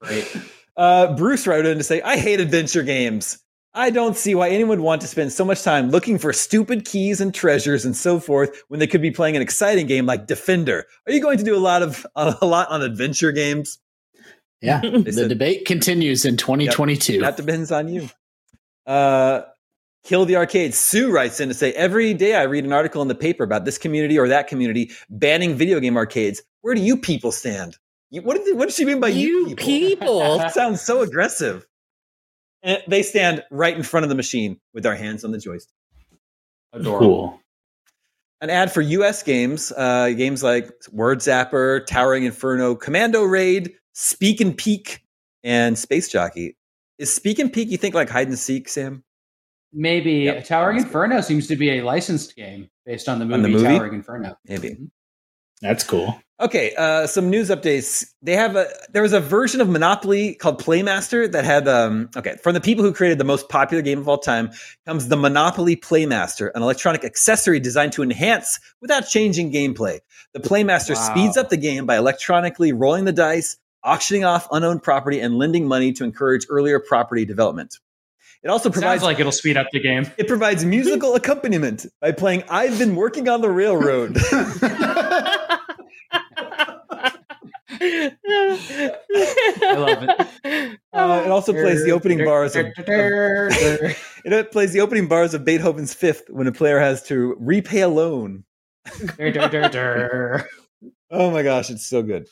Great. Uh, Bruce wrote in to say, I hate adventure games. I don't see why anyone would want to spend so much time looking for stupid keys and treasures and so forth when they could be playing an exciting game like Defender. Are you going to do a lot of [laughs] a lot on adventure games? Yeah, [laughs] the said- debate continues in 2022. That depends on you. Uh, Kill the arcade. Sue writes in to say, every day I read an article in the paper about this community or that community banning video game arcades. Where do you people stand? You, what, did, what does she mean by you, you people? people. That [laughs] sounds so aggressive. And they stand right in front of the machine with their hands on the joystick. Adorable. cool. An ad for US games, uh, games like Word Zapper, Towering Inferno, Commando Raid, Speak and Peek, and Space Jockey. Is Speak and Peek, you think like hide and seek, Sam? Maybe Yep. Towering Inferno seems to be a licensed game based on the movie, On the movie? Towering Inferno. Maybe. That's cool. Okay, uh, some news updates. They have a there was a version of Monopoly called Playmaster that had um okay from the people who created the most popular game of all time comes the Monopoly Playmaster, an electronic accessory designed to enhance without changing gameplay. The Playmaster Wow. speeds up the game by electronically rolling the dice, auctioning off unowned property, and lending money to encourage earlier property development. It also provides Sounds like it'll speed up the game. it provides musical accompaniment by playing "I've Been Working on the Railroad." [laughs] [laughs] I love it. Uh, it also plays the opening bars of, [laughs] [laughs] It plays the opening bars of Beethoven's Fifth when a player has to repay a loan. [laughs] Oh my gosh, it's so good.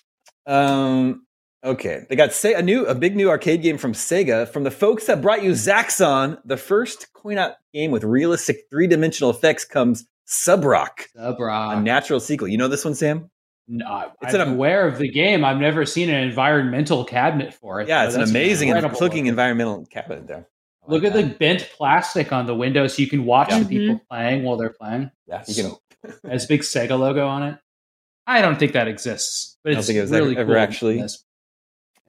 Um, okay, they got Se- a new, a big new arcade game from Sega from the folks that brought you Zaxxon. The first coin-out game with realistic three-dimensional effects comes SubRoc, Sub a Rock. natural sequel. You know this one, Sam? No, I- It's I'm an- aware of the game. I've never seen an environmental cabinet for it. Yeah, though. it's an amazing and incredible looking looking. environmental cabinet there. I Look like at the bent plastic on the window so you can watch Yeah. the people playing while they're playing. Yeah, you can. So- Has a big Sega logo on it. I don't think that exists, but I don't it's think it was really ever- ever cool. actually- Yes.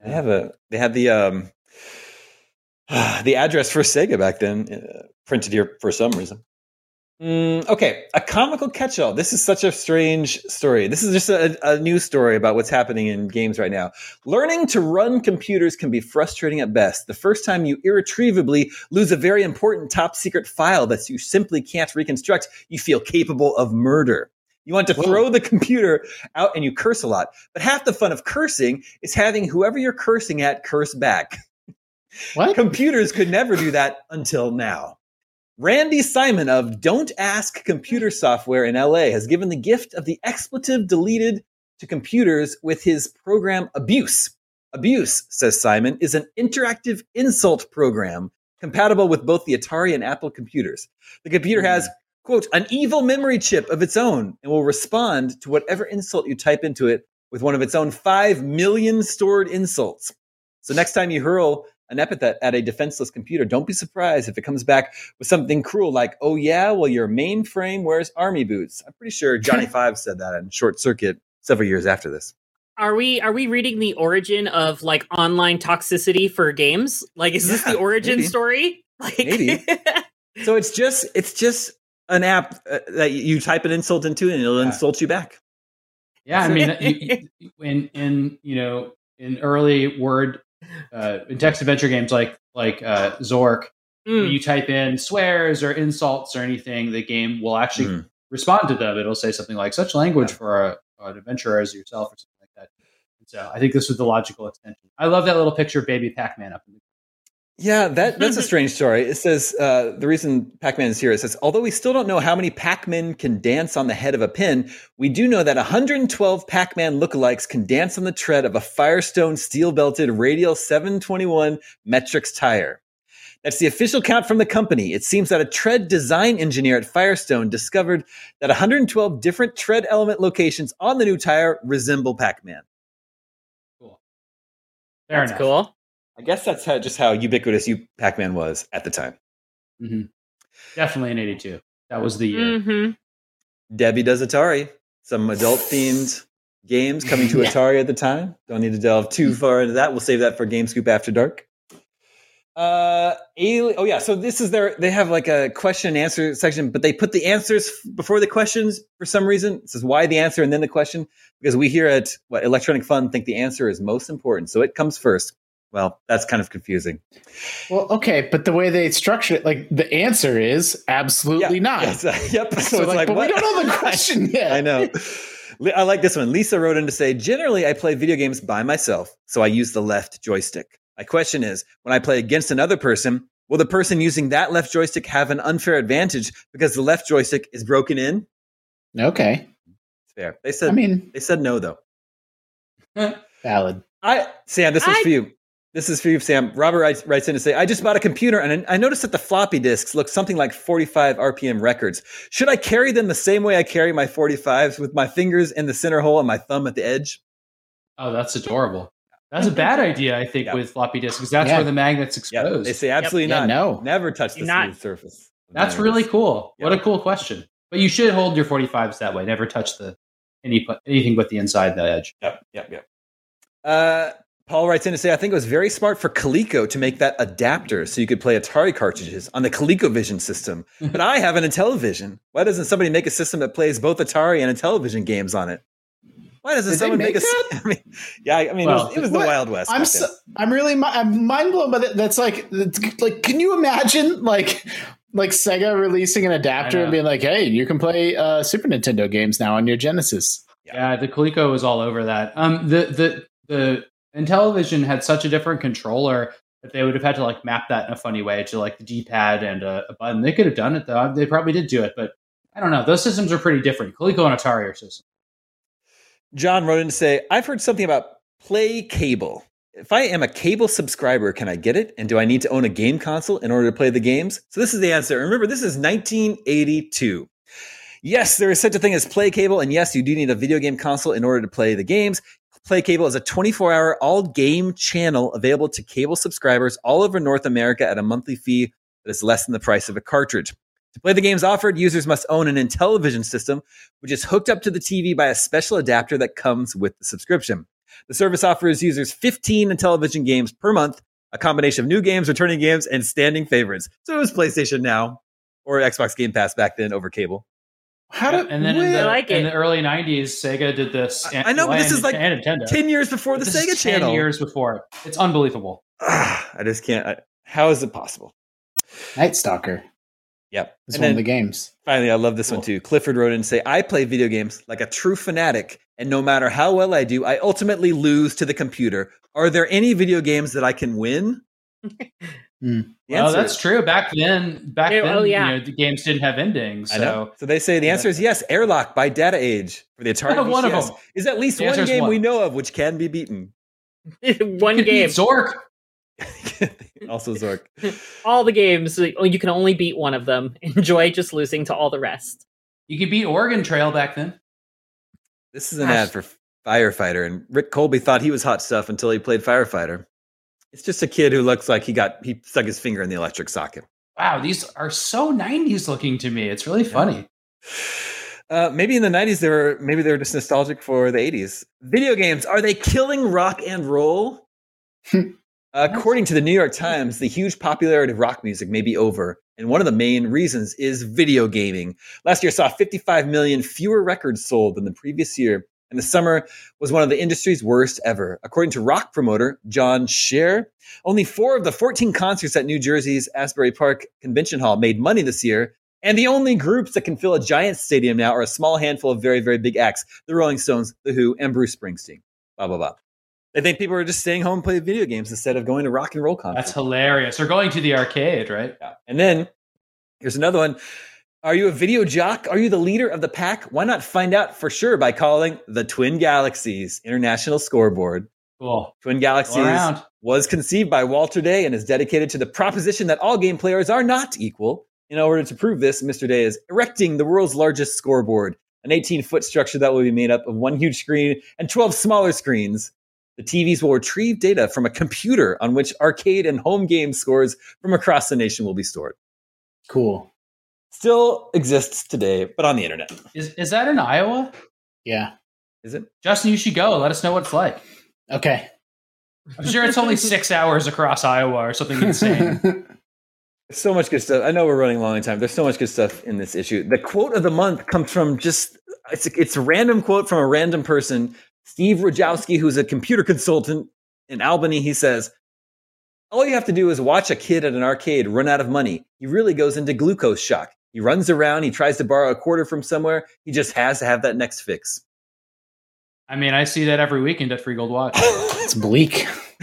They have a. They had the um, [sighs] the address for Sega back then uh, printed here for some reason. Mm, okay, a comical catch-all. This is such a strange story. This is just a, a news story about what's happening in games right now. Learning to run computers can be frustrating at best. The first time you irretrievably lose a very important top secret file that you simply can't reconstruct, you feel capable of murder. You want to Whoa. throw the computer out and you curse a lot. But half the fun of cursing is having whoever you're cursing at curse back. What? Computers could never do that until now. Randy Simon of Don't Ask Computer hmm. Software in LA has given the gift of the expletive deleted to computers with his program Abuse. Abuse, says Simon, is an interactive insult program compatible with both the Atari and Apple computers. The computer hmm. has, quote, an evil memory chip of its own and will respond to whatever insult you type into it with one of its own 5 million stored insults. So next time you hurl an epithet at a defenseless computer, don't be surprised if it comes back with something cruel like, oh yeah, well, your mainframe wears army boots. I'm pretty sure [laughs] Johnny Five said that in Short Circuit several years after this. Are we are we reading the origin of like online toxicity for games? Like, is this the origin maybe. story? [laughs] Like, Maybe. So it's just it's just an app uh, that you type an insult into and it'll Yeah. insult you back. Yeah, I mean, [laughs] you, you, in in you know in early word uh, in text adventure games like like uh, Zork, when Mm. you type in swears or insults or anything, the game will actually Mhm. respond to them. It'll say something like "such language Yeah. for a, an adventurer as yourself" or something like that. And so I think this was the logical extension. I love that little picture of baby Pac Man up. In the- Yeah, that [laughs] that's a strange story. It says uh, the reason Pac-Man is here. It says although we still don't know how many Pac-Men can dance on the head of a pin, we do know that 112 Pac-Man lookalikes can dance on the tread of a Firestone steel-belted radial 721 metrics tire. That's the official count from the company. It seems that a tread design engineer at Firestone discovered that 112 different tread element locations on the new tire resemble Pac-Man. Cool. Fair That's enough. cool. I guess that's how, just how ubiquitous you Pac-Man was at the time. hmm Definitely in '82. That was the year. hmm Debbie does Atari. Some adult [laughs] themed games coming to Yeah. Atari at the time. Don't need to delve too far into that. We'll save that for Game Scoop After Dark. Uh, Ali- oh yeah. So this is their. They have like a question and answer section, but they put the answers before the questions for some reason. It says why the answer and then the question because we here at what Electronic Fun think the answer is most important, so it comes first. Well, that's kind of confusing. Well, okay, but the way they structure it, like the answer is absolutely Yeah, not. yes, uh, [laughs] yep. So, So, it's like, like, but what? we don't know the [laughs] question [laughs] yet. I know. I like this one. Lisa wrote in to say, generally, I play video games by myself, so I use the left joystick. My question is, when I play against another person, will the person using that left joystick have an unfair advantage because the left joystick is broken in? Okay, It's fair. They said I mean, they said no though. valid. I Sam, this is I- for you. This is for you, Sam. Robert writes, writes in to say, I just bought a computer and I noticed that the floppy disks look something like 45 RPM records. Should I carry them the same way I carry my 45s with my fingers in the center hole and my thumb at the edge? Oh, that's adorable. That's a bad idea, I think, Yeah. with floppy disks because that's Yeah. where the magnet's Yeah, exposed. they say absolutely Yeah, not. no. Never touch the not. smooth surface. That's No, really it's- cool. What a cool question. But you should hold your 45s that way. Never touch the any anything but the inside the edge. Yep, yep, yep. Uh, Paul writes in to say, I think it was very smart for Coleco to make that adapter so you could play Atari cartridges on the ColecoVision system. [laughs] but I have an Intellivision. Why doesn't somebody make a system that plays both Atari and Intellivision games on it? Why doesn't Did someone make, make a? that? [laughs] I mean, yeah, I mean, it was, it was the? Wild West. I'm so. I'm really I'm mind blown by that. That's like it's like can you imagine like like Sega releasing an adapter and being like, hey, you can play uh, Super Nintendo games now on your Genesis. Yeah, the Coleco was all over that. Um, the the the Intellivision had such a different controller that they would have had to like map that in a funny way to like the D pad and a, a button. They could have done it though. They probably did do it, but I don't know. Those systems are pretty different. Coleco and Atari are systems. John wrote in to say, I've heard something about Play Cable. If I am a cable subscriber, can I get it? And do I need to own a game console in order to play the games? So this is the answer. Remember, this is 1982. Yes, there is such a thing as Play Cable, and yes, you do need a video game console in order to play the games. Play Cable is a 24 hour all game channel available to cable subscribers all over North America at a monthly fee that is less than the price of a cartridge. To play the games offered, users must own an Intellivision system, which is hooked up to the TV by a special adapter that comes with the subscription. The service offers users 15 Intellivision games per month, a combination of new games, returning games, and standing favorites. So it was PlayStation Now or Xbox Game Pass back then over cable. How did and then in the, like in the early '90s, Sega did this. I- I know, but this and- is like and Nintendo. 10 years before the This Sega is 10 channel. years before it. It's unbelievable. [sighs] I just can't. I, how is it possible? Night Stalker Yep. is And one then of the games. finally, I love this one too. Clifford wrote in and say, I play video games like a true fanatic, and no matter how well I do, I ultimately lose to the computer. Are there any video games that I can win? [laughs] Hmm. The Well, that's is- true. Back then, back oh, Yeah, then, oh, yeah. you know, the games didn't have endings. I know. So So they say the answer is yes. Airlock by Data Age for the [laughs] Atari One of them. is at least The one game one. we know of which can be beaten. [laughs] One You could beat game. Zork. [laughs] also Zork. All the games, oh, you can only beat one of them. Enjoy just losing to all the rest. You could beat Oregon Trail back then. This is an Gosh. ad for Firefighter, and Rick Colby thought he was hot stuff until he played Firefighter. It's just a kid who looks like he got he stuck his finger in the electric socket. Wow, these are so '90s looking to me. It's really funny. Uh, maybe in the '90s they were maybe they were just nostalgic for the '80s. Video games are they killing rock and roll? According to the New York Times, the huge popularity of rock music may be over, and one of the main reasons is video gaming. Last year saw 55 million fewer records sold than the previous year, and the summer was one of the industry's worst ever. According to rock promoter John Scher, only four of the 14 concerts at New Jersey's Asbury Park Convention Hall made money this year, and the only groups that can fill a giant stadium now are a small handful of very, very big acts the Rolling Stones, The Who, and Bruce Springsteen. Blah, blah, blah. They think people are just staying home and playing video games instead of going to rock and roll concerts. That's hilarious. They're going to the arcade, right? Yeah. And then here's another one. Are you a video jock? Are you the leader of the pack? Why not find out for sure by calling the Twin Galaxies International Scoreboard? Cool. Twin Galaxies was conceived by Walter Day and is dedicated to the proposition that all game players are not equal. In order to prove this, Mr. Day is erecting the world's largest scoreboard, an 18 foot structure that will be made up of one huge screen and 12 smaller screens. The TVs will retrieve data from a computer on which arcade and home game scores from across the nation will be stored. Cool. Still exists today, but on the internet. Is is that in Iowa? Yeah. Is it? Justin, you should go. Let us know what it's like. Okay. I'm sure it's only [laughs] six hours across Iowa or something insane. So much good stuff. I know we're running long in time. There's so much good stuff in this issue. The quote of the month comes from just it's a, it's a random quote from a random person, Steve Rajowski, who's a computer consultant in Albany. He says, "All you have to do is watch a kid at an arcade run out of money. He really goes into glucose shock. He runs around. He tries to borrow a quarter from somewhere. He just has to have that next fix." I mean, I see that every weekend at Free Gold Watch. [laughs] it's bleak. [laughs]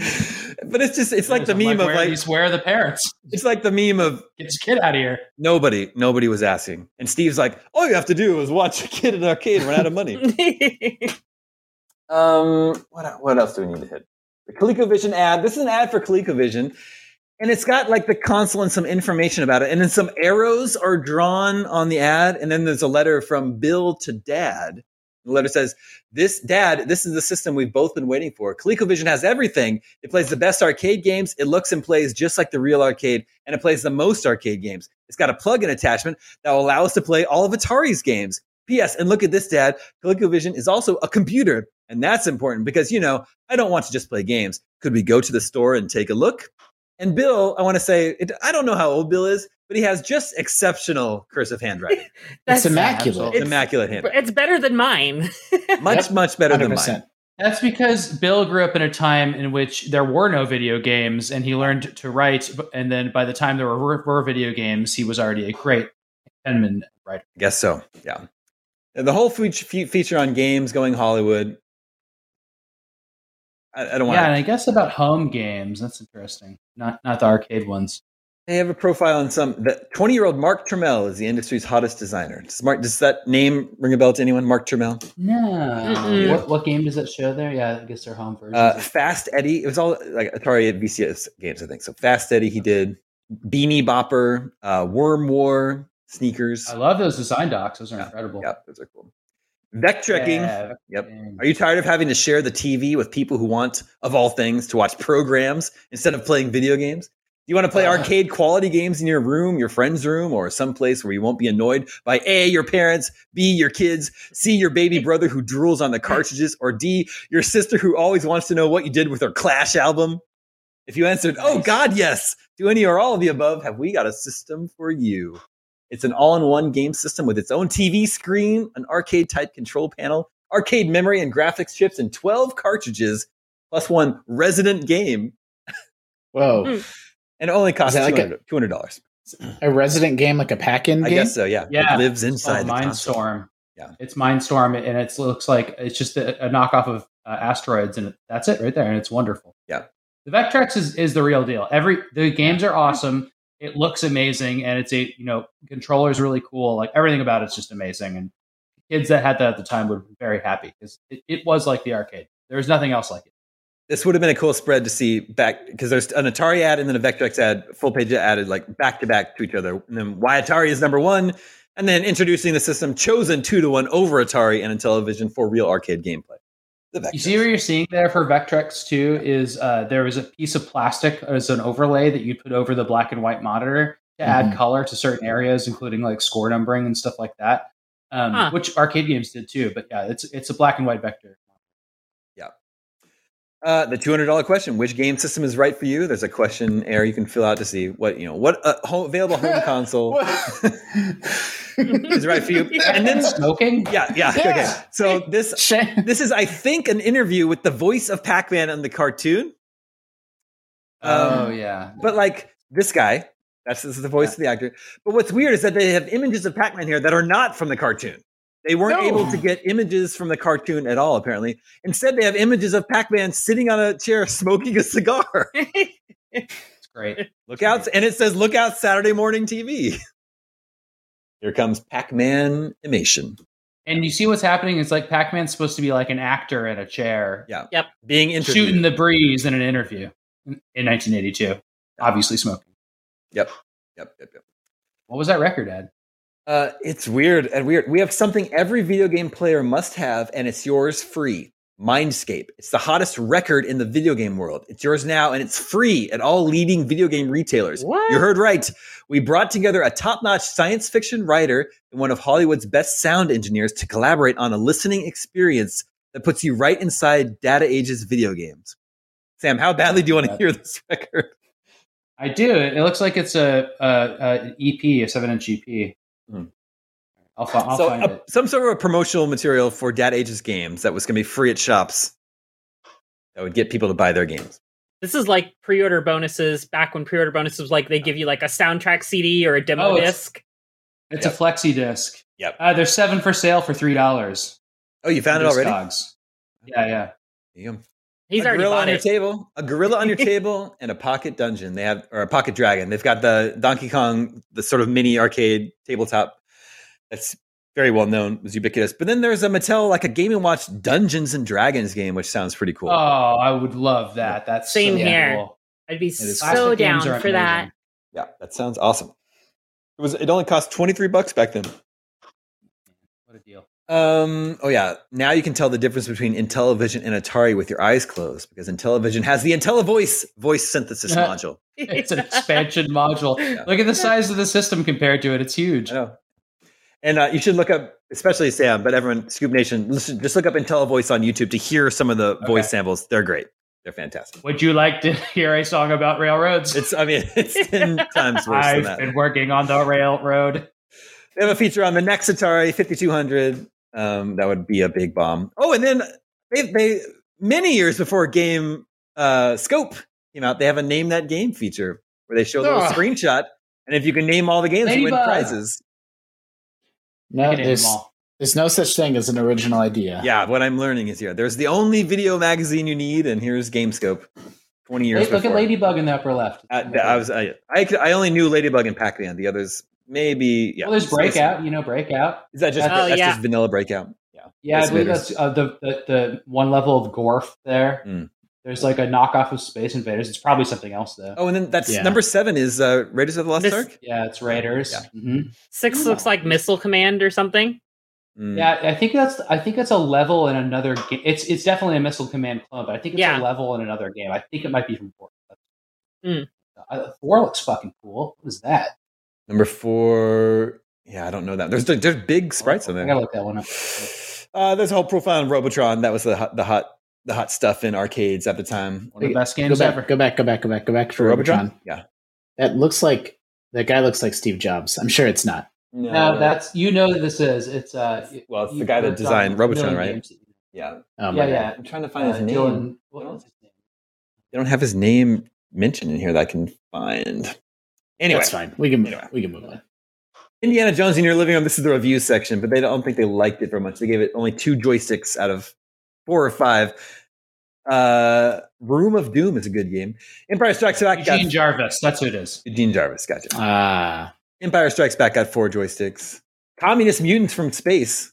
but it's just it's like the I'm meme of where like these, where are the parents? [laughs] it's like the meme of Get this kid out of here. Nobody, nobody was asking. And Steve's like, all you have to do is watch a kid in an arcade run out of money. um, what, what else do we need to hit? The ColecoVision ad. This is an ad for ColecoVision. And it's got like the console and some information about it. And then some arrows are drawn on the ad. And then there's a letter from Bill to dad. The letter says, This dad, this is the system we've both been waiting for. ColecoVision has everything. It plays the best arcade games. It looks and plays just like the real arcade, and it plays the most arcade games. It's got a plug-in attachment that will allow us to play all of Atari's games. P.S. And look at this, Dad. ColecoVision is also a computer, and that's important because you know I don't want to just play games. Could we go to the store and take a look? And Bill, I want to say, it, I don't know how old Bill is, but he has just exceptional cursive handwriting. [laughs] It's That's immaculate. It's immaculate handwriting. It's better than mine. [laughs] Much, Yep. much better than 100%. mine. That's because Bill grew up in a time in which there were no video games, and he learned to write. And then by the time there were, were video games, he was already a great penman writer. I guess so. Yeah. And the whole feature, feature on games going Hollywood. I, I don't want Yeah, and. I guess about home games. That's interesting. Not not the arcade ones. They have a profile on some. The 20 year old Mark Trammell is the industry's hottest designer. Does, Mark, does that name ring a bell to anyone? Mark Trammell? No. What, what game does that show there? Yeah, I guess they're home versions. Uh, Fast Eddie. It was all like Atari VCS games, I think. So Fast Eddie, he did Beany Bopper, uh, Worm War, sneakers. I love those design docs. Those are Yeah. incredible. Yep, those are cool. Vectrekking. Yeah, Yep. Are you tired of having to share the TV with people who want, of all things, to watch programs instead of playing video games? Do you want to play Uh. arcade quality games in your room, your friend's room, or someplace where you won't be annoyed by A, your parents, B, your kids, C, your baby brother who drools on the cartridges, or D, your sister who always wants to know what you did with her Clash album? If you answered, oh God, yes, to any or all of the above, have we got a system for you? It's an all in one game system with its own TV screen, an arcade type control panel, arcade memory and graphics chips, and 12 cartridges, plus one resident game. Whoa, Mm. And it only costs like $200. $200. a resident game like a pack-in I game. guess so, yeah. Yeah. It lives inside the console. Minestorm. Yeah. it's Minestorm, and it looks like it's just a, a knockoff of uh, Asteroids, and that's it right there, and it's wonderful. Yeah. the Vectrex is is the real deal. Every the games are awesome. It looks amazing, and it's a you know controller is really cool. Like everything about it's just amazing, and kids that had that at the time were very happy because it, it was like the arcade. There was nothing else like it. This would have been a cool spread to see back because there's an Atari ad and then a Vectrex ad, full page added like back to back to each other. And then why Atari is number one, and then introducing the system chosen two to one over Atari and Intellivision for real arcade gameplay. The Vectrex. You see what you're seeing there for Vectrex too is uh, there was a piece of plastic as an overlay that you put over the black and white monitor to add Mhm. color to certain areas, including like score numbering and stuff like that, um, Huh. which arcade games did too. But yeah, it's it's a black and white vector. Uh, the two hundred dollar question: Which game system is right for you? There's a questionnaire you can fill out to see what you know what uh, home, available home [laughs] console [laughs] is right for you. [laughs] And then, Smoking? yeah, yeah, okay. So this this is, I think, an interview with the voice of Pac Man on the cartoon. oh Um, yeah. But like this guy, that's this is the voice of the actor. But what's weird is that they have images of Pac Man here that are not from the cartoon. They weren't No. able to get images from the cartoon at all, apparently. Instead, they have images of Pac Man sitting on a chair smoking a cigar. [laughs] It's great. Look out, and it says "Look out, Saturday morning TV." Here comes Pac-Man animation. And you see what's happening? It's like Pac-Man's supposed to be like an actor in a chair, Yeah, Yep. being interviewed. shooting the breeze in an interview in, in 1982. Obviously smoking. Yep, yep, yep, yep. What was that record, Ed? Uh, it's weird and weird. We have something every video game player must have, and it's yours free. Mindscape. It's the hottest record in the video game world. It's yours now, and it's free at all leading video game retailers. What? You heard right. We brought together a top-notch science fiction writer and one of Hollywood's best sound engineers to collaborate on a listening experience that puts you right inside Data Age's video games. Sam, how badly do you want to hear this record? I do. It looks like it's a, a, a EP, a seven-inch EP. Hmm. I'll, fi- I'll so, find a- it. some sort of a promotional material for Data Age's games that was going to be free at shops that would get people to buy their games. This is like pre-order bonuses back when pre-order bonuses was like they give you like a soundtrack CD or a demo Oh, disc. It's Yep. a flexi disc. Yep. Uh, there's seven for sale for three dollars. Oh, you found it already? Dogs. Yeah, yeah. There you go. He's a already gorilla bought on your it. table, a gorilla on your [laughs] table, and a pocket dungeon. They have or a pocket dragon. They've got the Donkey Kong, the sort of mini arcade tabletop. That's very well known, was ubiquitous. But then there's a Mattel like a Game and Watch Dungeons and Dragons game, which sounds pretty cool. Oh, I would love that. That's Same so here. cool. I'd be so down are for that. Yeah, that sounds awesome. It was. It only cost twenty three bucks back then. What a deal. Um. Oh yeah. Now you can tell the difference between Intellivision and Atari with your eyes closed because Intellivision has the IntelliVoice voice synthesis [laughs] module. It's an expansion module. [laughs] Yeah. Look at the size of the system compared to it. It's huge. I know. And uh, you should look up, especially Sam, but everyone, Scoop Nation, listen, just look up IntelliVoice on YouTube to hear some of the voice samples. They're great. They're fantastic. Would you like to [laughs] hear a song about railroads? It's. I mean, it's ten times worse than I've been working on the railroad. They have a feature on the next Atari 5200. Um, that would be a big bomb. Oh, and then they, they many years before Game uh, Scoop came out, they have a name that game feature where they show a little Ah. screenshot, and if you can name all the games, you win prizes. No, there's, there's no such thing as an original idea. Yeah, what I'm learning is here. There's the only video magazine you need, and here's GameScoop. Twenty years. Hey, look at. Ladybug in the upper left. Uh, I was I, I, I only knew Ladybug and Pac-Man. The others maybe. Yeah. well, there's Breakout. You know Breakout. Is that just Oh, that's yeah. just vanilla Breakout? Yeah. Yeah, I believe Vaders. that's uh, the, the the one level of Gorf there. Mm. There's like a knockoff of Space Invaders. It's probably something else though. Oh, and then that's Yeah. number seven is uh, Raiders of the Lost This- Ark. Yeah, it's Raiders. Yeah. Mhm. Six looks like Missile Command or something. Mm. Yeah, I think that's I think that's a level in another game. It's it's definitely a missile command clone, but I think it's Yeah. a level in another game. I think it might be from four. Mm. Uh, Thor looks fucking cool. What is that? Number four. Yeah, I don't know that. There's there's big sprites on there. I gotta look that one up. Uh, there's a whole profile on Robotron. That was the hot, the hot the hot stuff in arcades at the time. One of the best Go games back, ever. go back, go back, go back, go back for Robotron. Yeah. That looks like that guy looks like Steve Jobs. I'm sure it's not. No, that's you know that this is. It's uh. well, it's the guy that designed Robotron, right? games. Yeah. Oh Yeah, yeah. I'm trying to find Uh, his name. Dylan, what was his name? They don't have his name mentioned in here that I can find. Anyway, That's fine. We can Anyway. we can move on. Indiana Jones in your living room. This is the review section, but they don't think they liked it very much. They gave it only two joysticks out of four or five. Uh, Room of Doom is a good game. Empire Strikes Back got Jarvis. That's who it is. Eugene Jarvis. Gotcha. Ah, Empire Strikes Back got four joysticks. Communist Mutants from Space.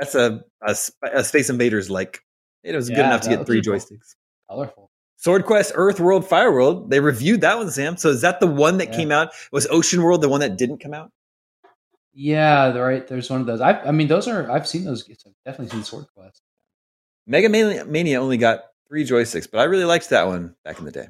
That's a, a, a Space Invaders like. It was good enough to get three joysticks. Colorful. Sword Quest, Earth World, Fire World. They reviewed that one, Sam. So is that the one that Yeah. came out? Was Ocean World the one that didn't come out? Yeah, the right. There's one of those. I, I mean, those are. I've seen those. I've definitely seen Sword Quest. Mega Mania, only got three joysticks, but I really liked that one back in the day.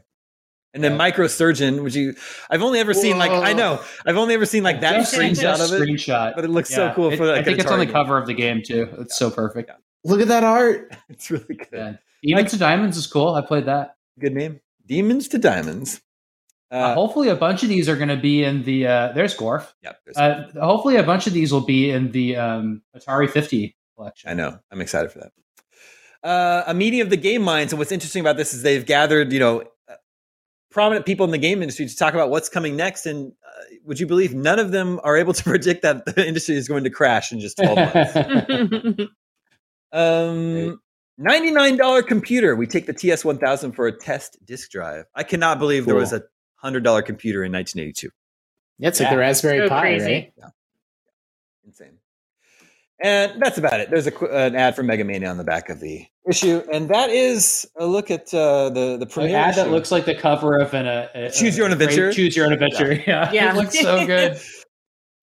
And then Yeah. Micro Surgeon, which you, I've only ever seen like I know, I've only ever seen like that Just- screenshot just of it, Screenshot. but it looks Yeah. so cool It- for like I think it's on the game. cover of the game too. It's so perfect. look at that art. [laughs] It's really good. Yeah. Demons to Diamonds is cool. I played that. Good name. Demons to Diamonds. Uh, Uh, hopefully, a bunch of these are going to be in the. Uh, there's Gorf. yeah, there's- Uh, hopefully, a bunch of these will be in the um, Atari 50 collection. I know. I'm excited for that. Uh, a meeting of the game minds, and what's interesting about this is they've gathered, you know, uh, prominent people in the game industry to talk about what's coming next. And uh, would you believe none of them are able to [laughs] predict that the industry is going to crash in just 12 months? [laughs] Um, ninety-nine dollar computer. We take the TS one thousand for a test disk drive. I cannot believe there was a hundred dollar computer in nineteen eighty-two. That's like the Raspberry So Pi, crazy. right? Insane. And that's about it. There's a, an ad for Mega Mania on the back of the issue, and that is a look at uh, the the An premiere. ad that looks like the cover of an uh, a, Choose Your Own Adventure? Choose your own adventure. Yeah, [laughs] Yeah. it looks so good. [laughs]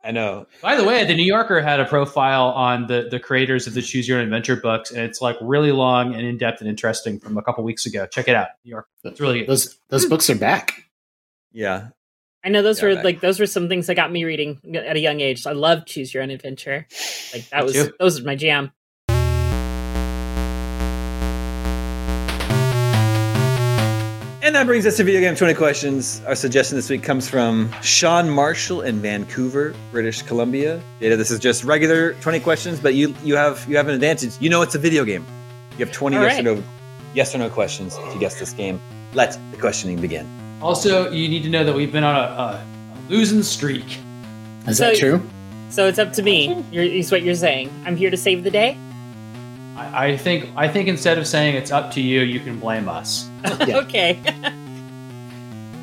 I know. By the way, the New Yorker had a profile on the the creators of the Choose Your Own Adventure books, and it's like really long and in depth and interesting from a couple weeks ago. Check it out, New York. It's really good. Those those books are back. Yeah, I know those Yeah, were back. like those were some things that got me reading at a young age. I love Choose Your Own Adventure. Like that was too. those was my jam. That brings us to video game 20 questions. Our suggestion this week comes from Sean Marshall in Vancouver, British Columbia. Jada, this is just regular 20 questions, but you you have you have an advantage. You know it's a video game. You have 20 All yes right. or no yes or no questions to guess this game. Let the questioning begin. Also, you need to know that we've been on a, a, a losing streak. Is So- that true? So it's up to me. You're, is what you're saying. I'm here to save the day. I, I think I think instead of saying it's up to you, you can blame us. [laughs] Yeah. okay. [laughs]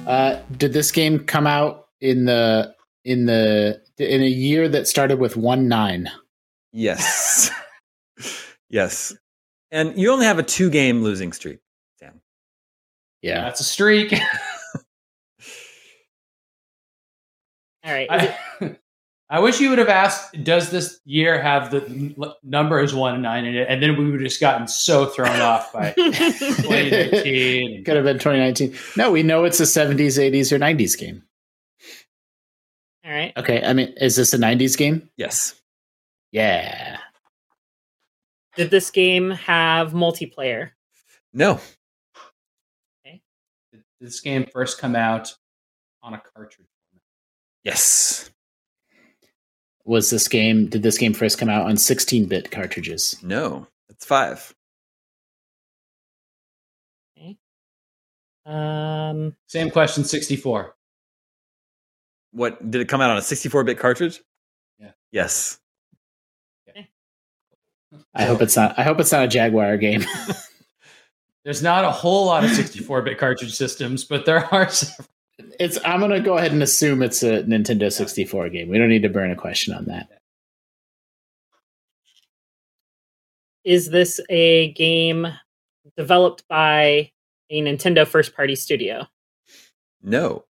Uh, did this game come out in the in the in a year that started with one nine? Yes. [laughs] yes. And you only have a two game losing streak, Sam. Yeah. That's a streak. All right. Is it- I, I wish you would have asked, does this year have the n- numbers one and nine in it? And then we would have just gotten so thrown off by [laughs] 2019. Could have been 2019. No, we know it's a 70s, 80s, or 90s game. All right. Okay, I mean, is this a 90s game? Yes. Yeah. Did this game have multiplayer? No. Did this game first come out on a cartridge? Yes. Was this game? Did this game first come out on 16-bit cartridges? No. It's five. Um. Same question, 64. What did it come out on a 64 bit cartridge? Yeah. Yes. I hope it's not. I hope it's not a Jaguar game. [laughs] There's not a whole lot of 64 bit cartridge systems, but there are several. It's. I'm gonna go ahead and assume it's a Nintendo 64 game. We don't need to burn a question on that. Is this a game developed by a Nintendo first party studio? No.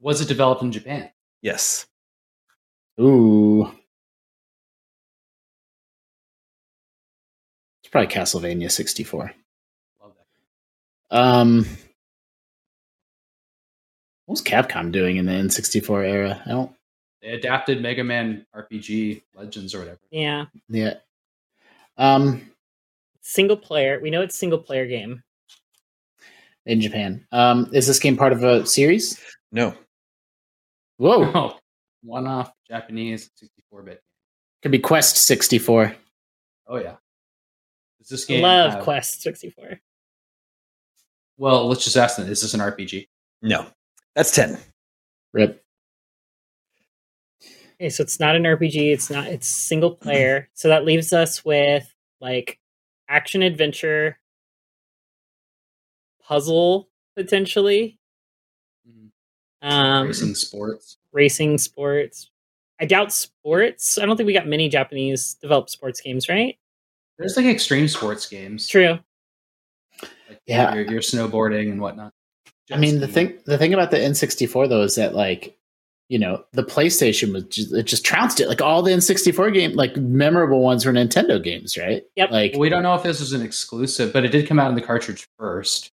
Was it developed in Japan? Yes. Ooh. It's probably Castlevania 64. Love that. Um, what was Capcom doing in the N64 era? I don't. They adapted Mega Man RPG Legends or whatever. Yeah. Yeah. Um, Single player. We know it's single player game. in Japan. Um, is this game part of a series? No. Whoa, [laughs] Oh, one off Japanese 64 bit. could be Quest 64. Oh, yeah. Is this game Love have- Quest 64. Well, let's just ask them is this an RPG? No. That's 10. Rip. Okay, so it's not an RPG. It's not. It's single player. [clears throat] So that leaves us with like action adventure, puzzle potentially, um, Racing sports. racing sports. I doubt sports. I don't think we got many Japanese developed sports games, right? There's like extreme sports games. True. Like Yeah. You're, you're snowboarding and whatnot. I mean, the thing the thing about the N64 though is that like, you know, the PlayStation was just, it just trounced it. Like all the N64 game, like memorable ones were Nintendo games, right? Yep. Like. We don't know if this was an exclusive, but it did come out in the cartridge first.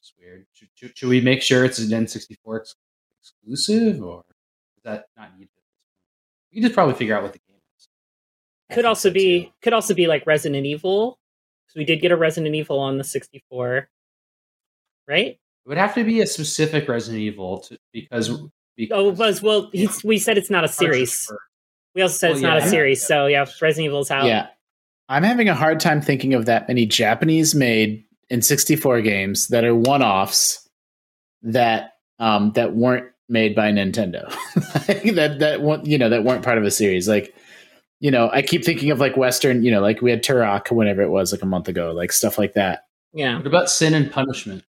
It's weird. Should, should, should we make sure it's an N64 ex- exclusive, or is that not needed? We can just probably figure out what the game is. Could also be too. could also be like Resident Evil. So we did get a Resident Evil on the 64. Right? It would have to be a specific Resident Evil to, because, because Oh, Buzz, well, we said it's not a series. We also said Well, it's not a series. yeah. So yeah, Resident Evil's out. yeah. I'm having a hard time thinking of that many Japanese made in 64 games that are one offs that um that weren't made by Nintendo. [laughs] that that one you know that weren't part of a series. Like you know, I keep thinking of like Western, you know, like we had Turok whenever it was like a month ago, like stuff like that. Yeah. What about Sin and Punishment?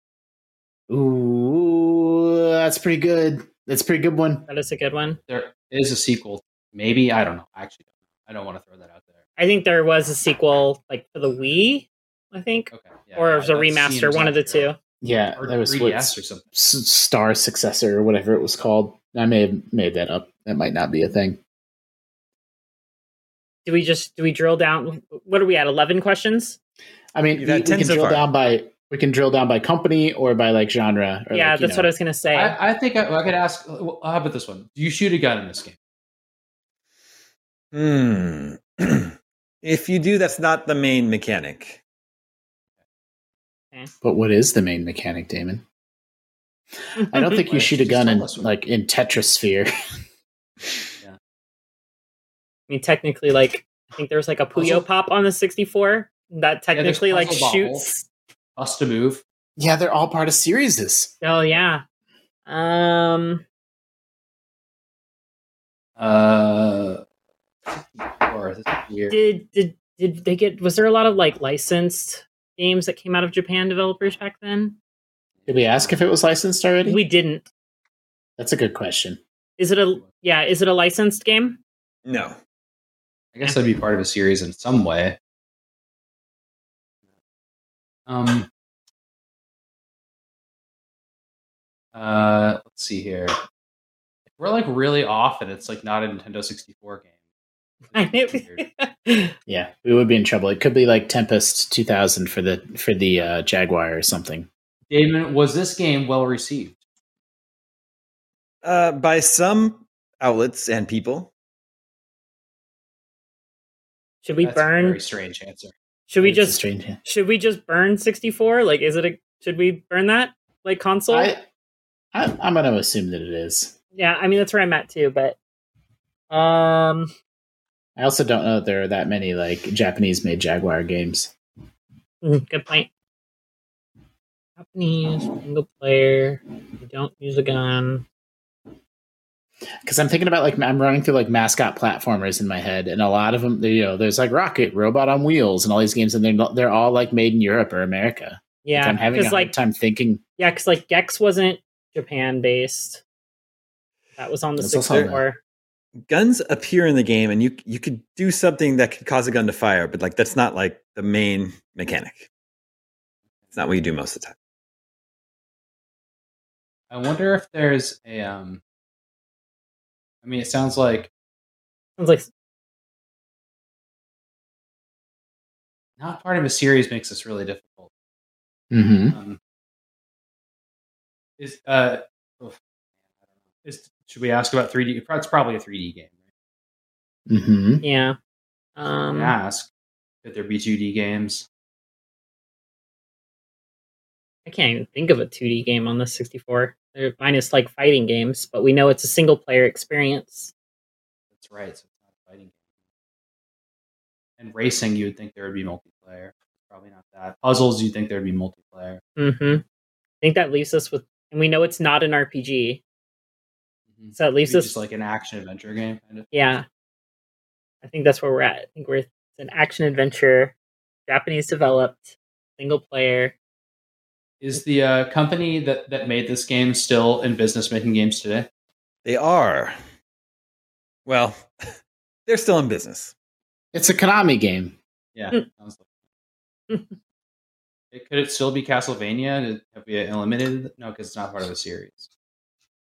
Ooh, that's pretty good. That's a pretty good one. That is a good one. There is a sequel. Maybe I don't know. I actually don't know. I don't want to throw that out there. I think there was a sequel like for the Wii, I think. Okay. yeah, or yeah, it was a remaster, one of the two. Yeah, Or that was 3DS what or something. Star Successor or whatever it was called. I may have made that up. That might not be a thing. Do we just do we drill down what are we at? Eleven questions? I mean, we, we can drill far. down by we can drill down by company or by like genre. Or yeah, like, you that's know. what I was gonna say. I, I think I, I could ask. Well, how about this one? Do you shoot a gun in this game? Hmm. [clears throat] if you do, that's not the main mechanic. But what is the main mechanic, Damon? I don't think you [laughs] shoot a don't you just gun in tell us what- like in Tetrisphere. [laughs] I mean, technically, like I think there was like a Puyo Pop on the 64 that there's technically like Puzzle Bobble. shoots. Bust a move. yeah, they're all part of series. Oh yeah. Um, Uh, or this weird. did did did they get? Was there a lot of like licensed games that came out of Japan developers back then? Did we ask if it was licensed already? We didn't. That's a good question. Is it a yeah? Is it a licensed game? No. I guess that'd be part of a series in some way. Um. Uh, let's see here. If we're like really off, and it's like not a Nintendo 64 game. I Weird. [laughs] Yeah, we would be in trouble. It could be like Tempest 2000 for the for the uh, Jaguar or something. Damon, was this game well received? Uh, by some outlets and people. Should we That's a burn? very strange answer. Should we It's just strange? should we just burn 64? Like, is it a should we burn that like console? I, I I'm going to assume that it is. yeah, I mean that's where I'm at too. But um, I also don't know that there are that many like Japanese made Jaguar games. mm, good point. Japanese single player. You don't use a gun. Because I'm thinking about like I'm running through like mascot platformers in my head, and a lot of them, you know, there's like Rocket, Robot on Wheels, and all these games, and they're not, they're all like made in Europe or America. Like, Yeah, I'm having a hard like time thinking. yeah, because like Gex wasn't Japan based. That was on the That's also on 64. Guns appear in the game, and you you could do something that could cause a gun to fire, but like that's not like the main mechanic. It's not what you do most of the time. I wonder if there's a. Um, I mean, it sounds like Sounds like not part of a series makes this really difficult. Mm-hmm. Um, is uh, oof, I don't know. is should we ask about 3D? It's probably a 3D game. Right? Mm-hmm. yeah. Um, ask could there be 2D games? I can't even think of a 2D game on the 64. They're minus like fighting games, but we know it's a single player experience. That's right. So it's not a fighting game. And racing, you would think there would be multiplayer. Probably not that. Puzzles, you'd think there would be multiplayer. Mm-hmm. I think that leaves us with, and we know it's not an RPG, Mhm. so it leaves Maybe us. just like an action adventure game, kind of. yeah, I think that's where we're at. I think we're it's an action adventure, Japanese developed, single player. Is the uh, company that that made this game still in business making games today? They are. Well, [laughs] they're still in business. It's a Konami game. Yeah. Mm. sounds like it. [laughs] Could it still be Castlevania? Have we eliminated? it? No, because it's not part of the series.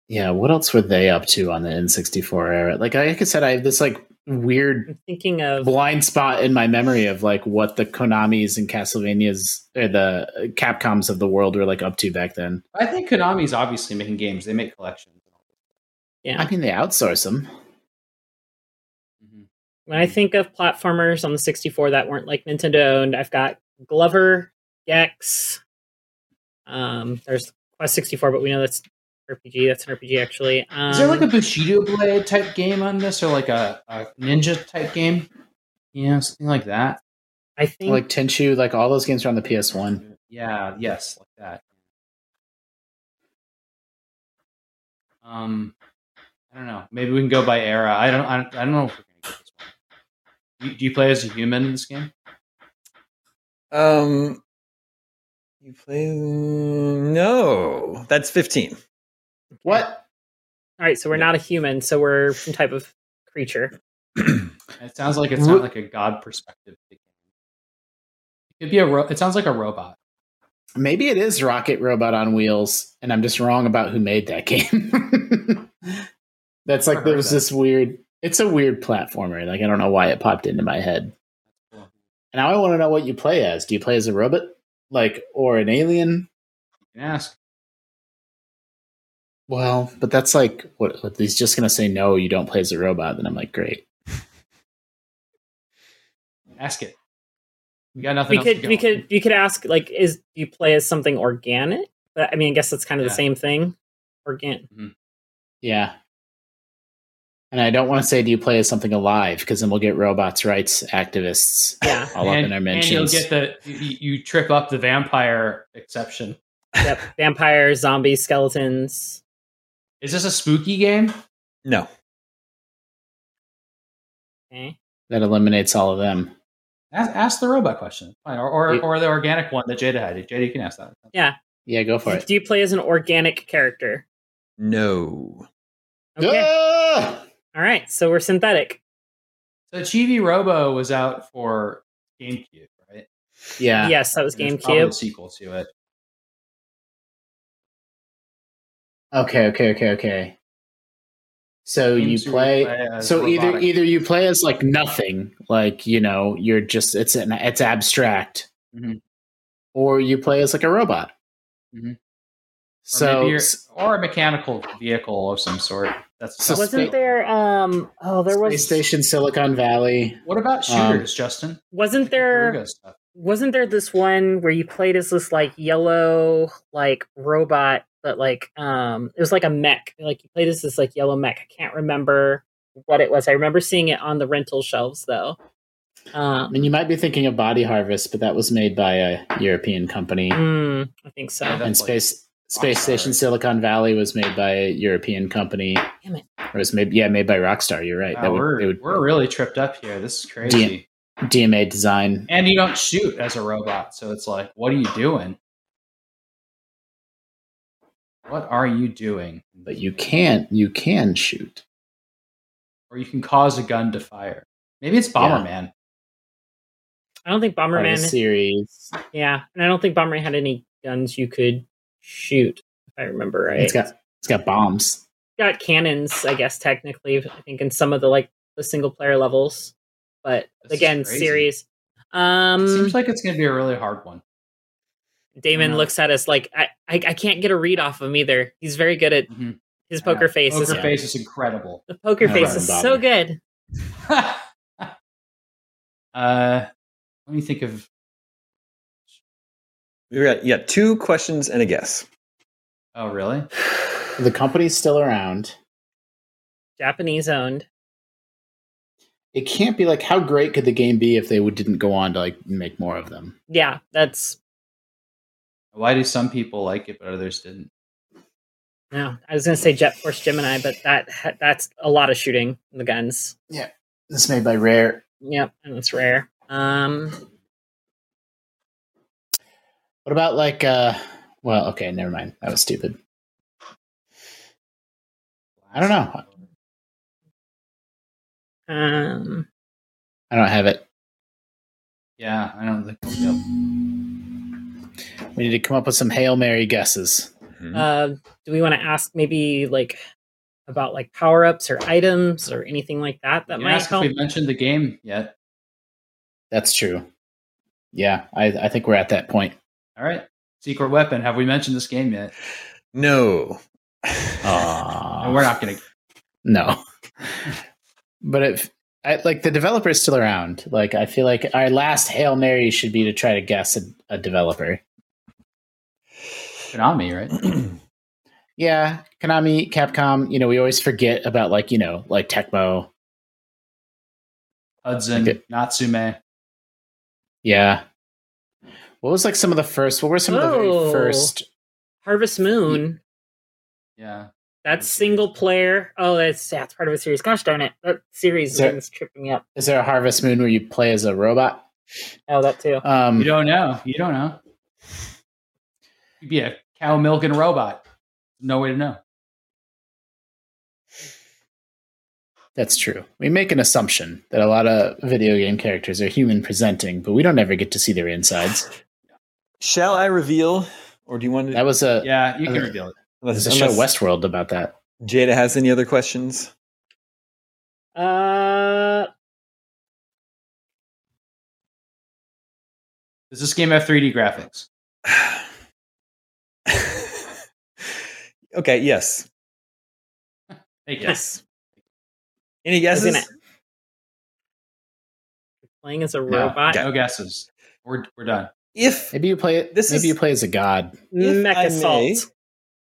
Yeah, what else were they up to on the N64 era? Like like I said, I have this like weird I'm thinking of blind spot in my memory of like what the Konamis and Castlevanias or the Capcoms of the world were like up to back then. I think Konami's obviously making games. They make collections. yeah. I mean, they outsource them. Mhm. when I think of platformers on the 64 that weren't like Nintendo owned, I've got Glover, Gex. Um, there's Quest 64, but we know that's RPG. That's an RPG actually. Um, Is there like a Bushido Blade type game on this, or like a, a ninja type game? You know, something like that. I think Like Tenchu, like all those games are on the PS1. Yeah, yes, like that. Um, I don't know. Maybe we can go by era. I don't. I don't, I don't know if we're gonna get this one. You, do you play as a human in this game? Um, you play? No, that's fifteen. What? all right. So we're not a human. So we're some type of creature. [clears throat] It sounds like it's not like a god perspective. It could be a. Ro- it sounds like a robot. Maybe it is Rocket Robot on Wheels, and I'm just wrong about who made that [laughs] game. That's like Never there was this weird. It's a weird platformer. Like I don't know why it popped into my head. Cool. And now I want to know what you play as. Do you play as a robot, like, or an alien? You can ask. Well, but that's like what, what he's just gonna say. No, you don't play as a robot. Then I'm like, great. [laughs] Ask it. We got nothing We else could to we could you could ask like is do you play as something organic? But I mean, I guess that's kind of Yeah. the same thing. Organic. Mm-hmm. Yeah. And I don't want to say, do you play as something alive? Because then we'll get robots' rights activists Yeah. all up and, in our mentions. And you'll get the you, you trip up the vampire exception. yep. Vampires, zombies, skeletons. Is this a spooky game? No, Okay. that eliminates all of them. Ask, ask the robot question, Fine. or or, It- or the organic one that Jada had. Jada, you can ask that. Yeah. Yeah, go for it. Do you play as an organic character? no. Okay. Ah! All right. So we're synthetic. So Chibi Robo was out for GameCube, right? Yeah. Yes, that was And there's probably a GameCube. sequel to it. Okay, okay, okay, okay. So you Games where play. as so either robotic. either you play as like nothing, like you know, you're just it's an it's abstract, Mhm. or you play as like a robot. Mhm. Or So maybe you're- or a mechanical vehicle of some sort. That's So Wasn't there um oh there was Space Station, Silicon Valley. What about Um, shooters, Justin? wasn't there wasn't there this one where you played as this like yellow like robot but like um it was like a mech like you played as this like yellow mech i can't remember what it was i remember seeing it on the rental shelves though I um mean, you might be thinking of Body Harvest, but that was made by a European company. mm, i think so Yeah, and That's like Space Space Rockstar, Station? Silicon Valley was made by a European company. Damn it. Or was made yeah, made by Rockstar, you're right. Wow, that would, we're, would we're really tripped up here. This is crazy. DMA design. And you don't shoot as a robot, so it's like, what are you doing? What are you doing? But you can't, you can shoot. Or you can cause a gun to fire. Maybe it's Bomberman. I don't think part of Bomberman. the series. Yeah, and I don't think Bomberman had any guns you could shoot. If I remember right, It's got it's got bombs. got cannons, I guess technically. I think in some of the like the single player levels, but This again, series. Um, Seems like it's going to be a really hard one. Damon Uh, looks at us like I, I I can't get a read off of him either. He's very good at Mhm. his poker Yeah. face. Poker is, face is incredible. The poker face is Bobby. so good. [laughs] uh, let me think of. We got yeah, two questions and a guess. Oh, really? [sighs] The company's still around. Japanese owned. It can't be like how great could the game be if they would, didn't go on to like make more of them. Yeah, that's Why do some people like it but others didn't? no. I was gonna say Jet Force Gemini, but that that's a lot of shooting the guns. Yeah, this made by Rare. Yep, and it's rare. Um, What about like uh well, okay, never mind. That was stupid. I don't know. um, I don't have it. Yeah, I don't think. Yep. We need to come up with some Hail Mary guesses. Mhm. uh, do we want to ask maybe like about like power ups or items or anything like that that You might ask if help? we mentioned the game yet. That's true. Yeah, I, I think we're at that point. All right. Secret weapon. Have we mentioned this game yet? no. Aw. And [laughs] we're not going to. No. but if I, like the developer is still around, like I feel like our last Hail Mary should be to try to guess a, a developer. Konami, right? [clears throat] Yeah, Konami, Capcom, you know, we always forget about like, you know, like Tecmo. Hudson, Okay. Natsume. Yeah. What was like some of the first what were some of the very Oh. first Harvest Moon. Yeah. That's single player. Oh, that's that's part of a series. Gosh darn it, that series Is there- is tripping me up. is there a Harvest Moon where you play as a robot? Oh, that too. Um You don't know. You don't know. You'd be a cow milk milking robot. No way to know. That's true. We make an assumption that a lot of video game characters are human presenting, but we don't ever get to see their insides. Shall I reveal, or do you want to? That was a Yeah, you can Uh, reveal it. unless, there's a show Westworld about that. Jada has any other questions? Uh, Does this game have 3D graphics? [sighs] [sighs] okay. Yes. [laughs] Take yes. Any guesses? gonna- Playing as a No, robot. No guesses. We're, we're done. If Maybe you play it. This maybe is- you play as a god. If Mech I may-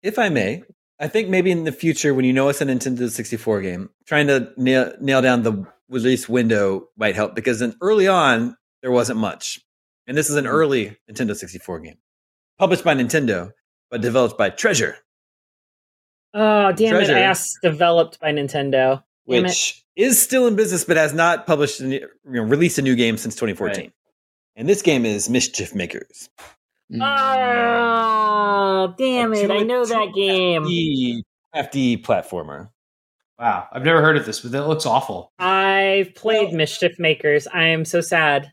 if I may, I think maybe in the future, when you know it's a Nintendo 64 game, trying to nail, nail down the release window might help because then early on, there wasn't much. And this is an hmm. early Nintendo 64 game, published by Nintendo, but developed by Treasure, Oh damn Treasure. it! Ass developed by Nintendo. Damn which is still in business but has not published, a new- you know, released a new game since 2014. Right. And this game is Mischief Makers. Mm. Oh damn it! I know that game. The FD platformer. Wow. I've never heard of this, but that looks awful. I've played Well- Mischief Makers. I am so sad.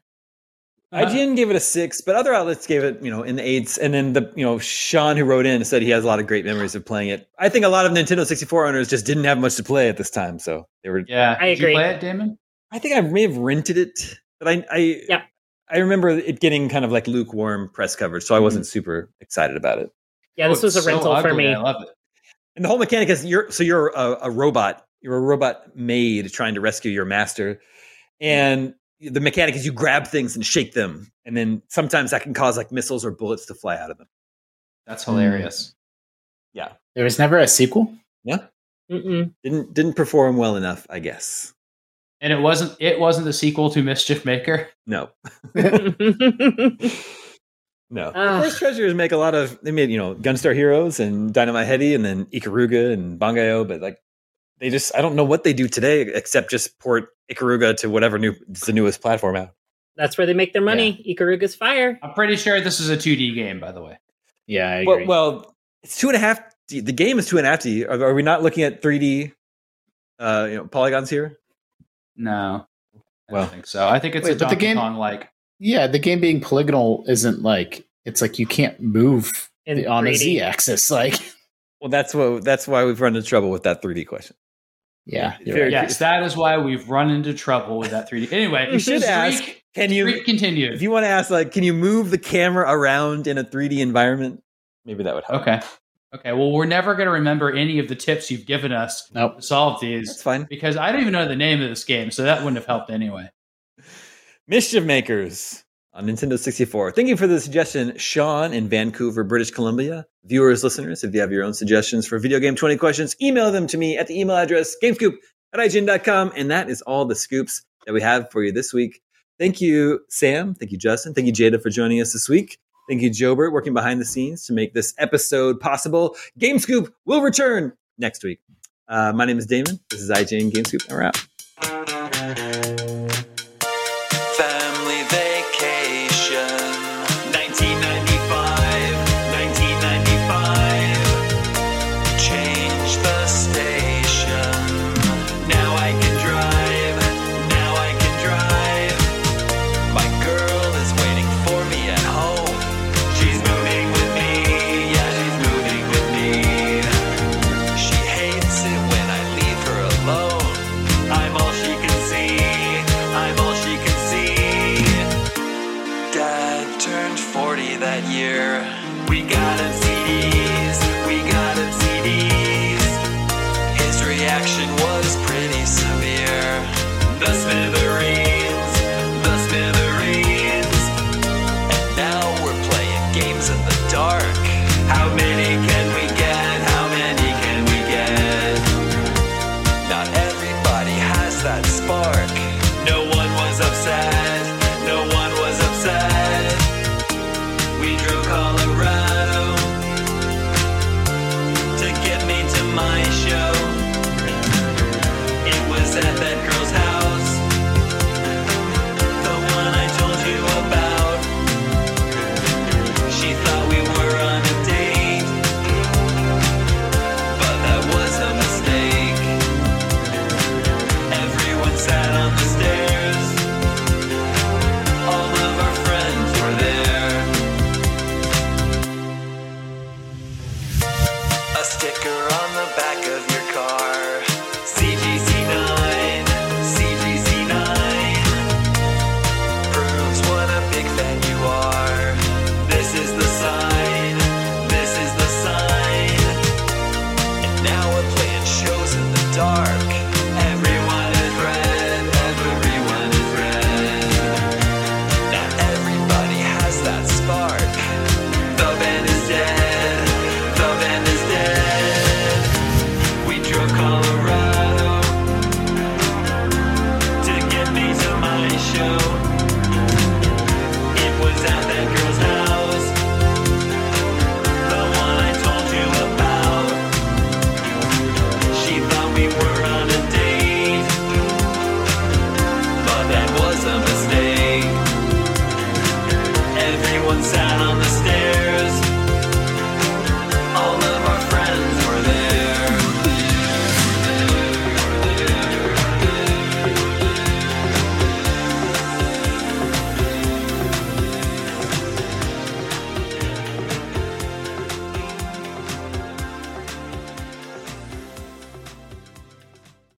IGN uh, gave it a six, but other outlets gave it, you know, in the eights. And then the, you know, Sean who wrote in said he has a lot of great memories of playing it. I think a lot of Nintendo 64 owners just didn't have much to play at this time, so they were. Yeah. I Did agree. you play it, Damon? I think I may have rented it, but I, I, Yeah. I remember it getting kind of like lukewarm press coverage, so I wasn't mm-hmm. super excited about it. Yeah, this Oh, was a it's so rental for me. I love it. And the whole mechanic is you're so you're a, a robot. You're a robot maid trying to rescue your master, mm-hmm. and the mechanic is you grab things and shake them, and then sometimes that can cause like missiles or bullets to fly out of them. That's hilarious. Yeah, there was never a sequel. Mm-mm. Didn't didn't perform well enough, I guess. And it wasn't it wasn't the sequel to Mischief Maker. No, [laughs] [laughs] no. Ah. of treasures make a lot of. They made you know Gunstar Heroes and Dynamite Headdy, and then Ikaruga and Bangai-O, but like they just I don't know what they do today except just port Ikaruga to whatever new is the newest platform out. That's where they make their money. Ikaruga's fire. I'm pretty sure this is a 2D game, by the way. Yeah, I agree. Well, well, it's two and a half. D. The game is two and a half D. Are, are we not looking at three D? Uh, you know, polygons here. No. I Well. don't think so. I think it's Wait, a but the game- Kong like Yeah, the game being polygonal isn't like it's like you can't move In the, on a 3D. z-axis. [laughs] Like, Well, that's what that's why we've run into trouble with that 3D question. Yeah, Very- right. Yes, that is why we've run into trouble with that 3D. Anyway, [laughs] You should Streak- ask, can you Streak continued. if you want to ask like can you move the camera around in a 3D environment? Maybe that would help. Okay. Okay. Well, we're never going to remember any of the tips you've given us Nope. to solve these That's fine. because I don't even know the name of this game, so that wouldn't have helped anyway. Mischief Makers on Nintendo 64. Thank you for the suggestion, Sean in Vancouver, British Columbia. Viewers, listeners, if you have your own suggestions for video game 20 questions, email them to me at the email address gamescoop at IGN.com. And that is all the scoops that we have for you this week. Thank you, Sam. Thank you, Justin. Thank you, Jada, for joining us this week. Thank you, Jobert, working behind the scenes to make this episode possible. Game Scoop will return next week. Uh, my name is Damon. This is IGN Game Scoop, and we're out.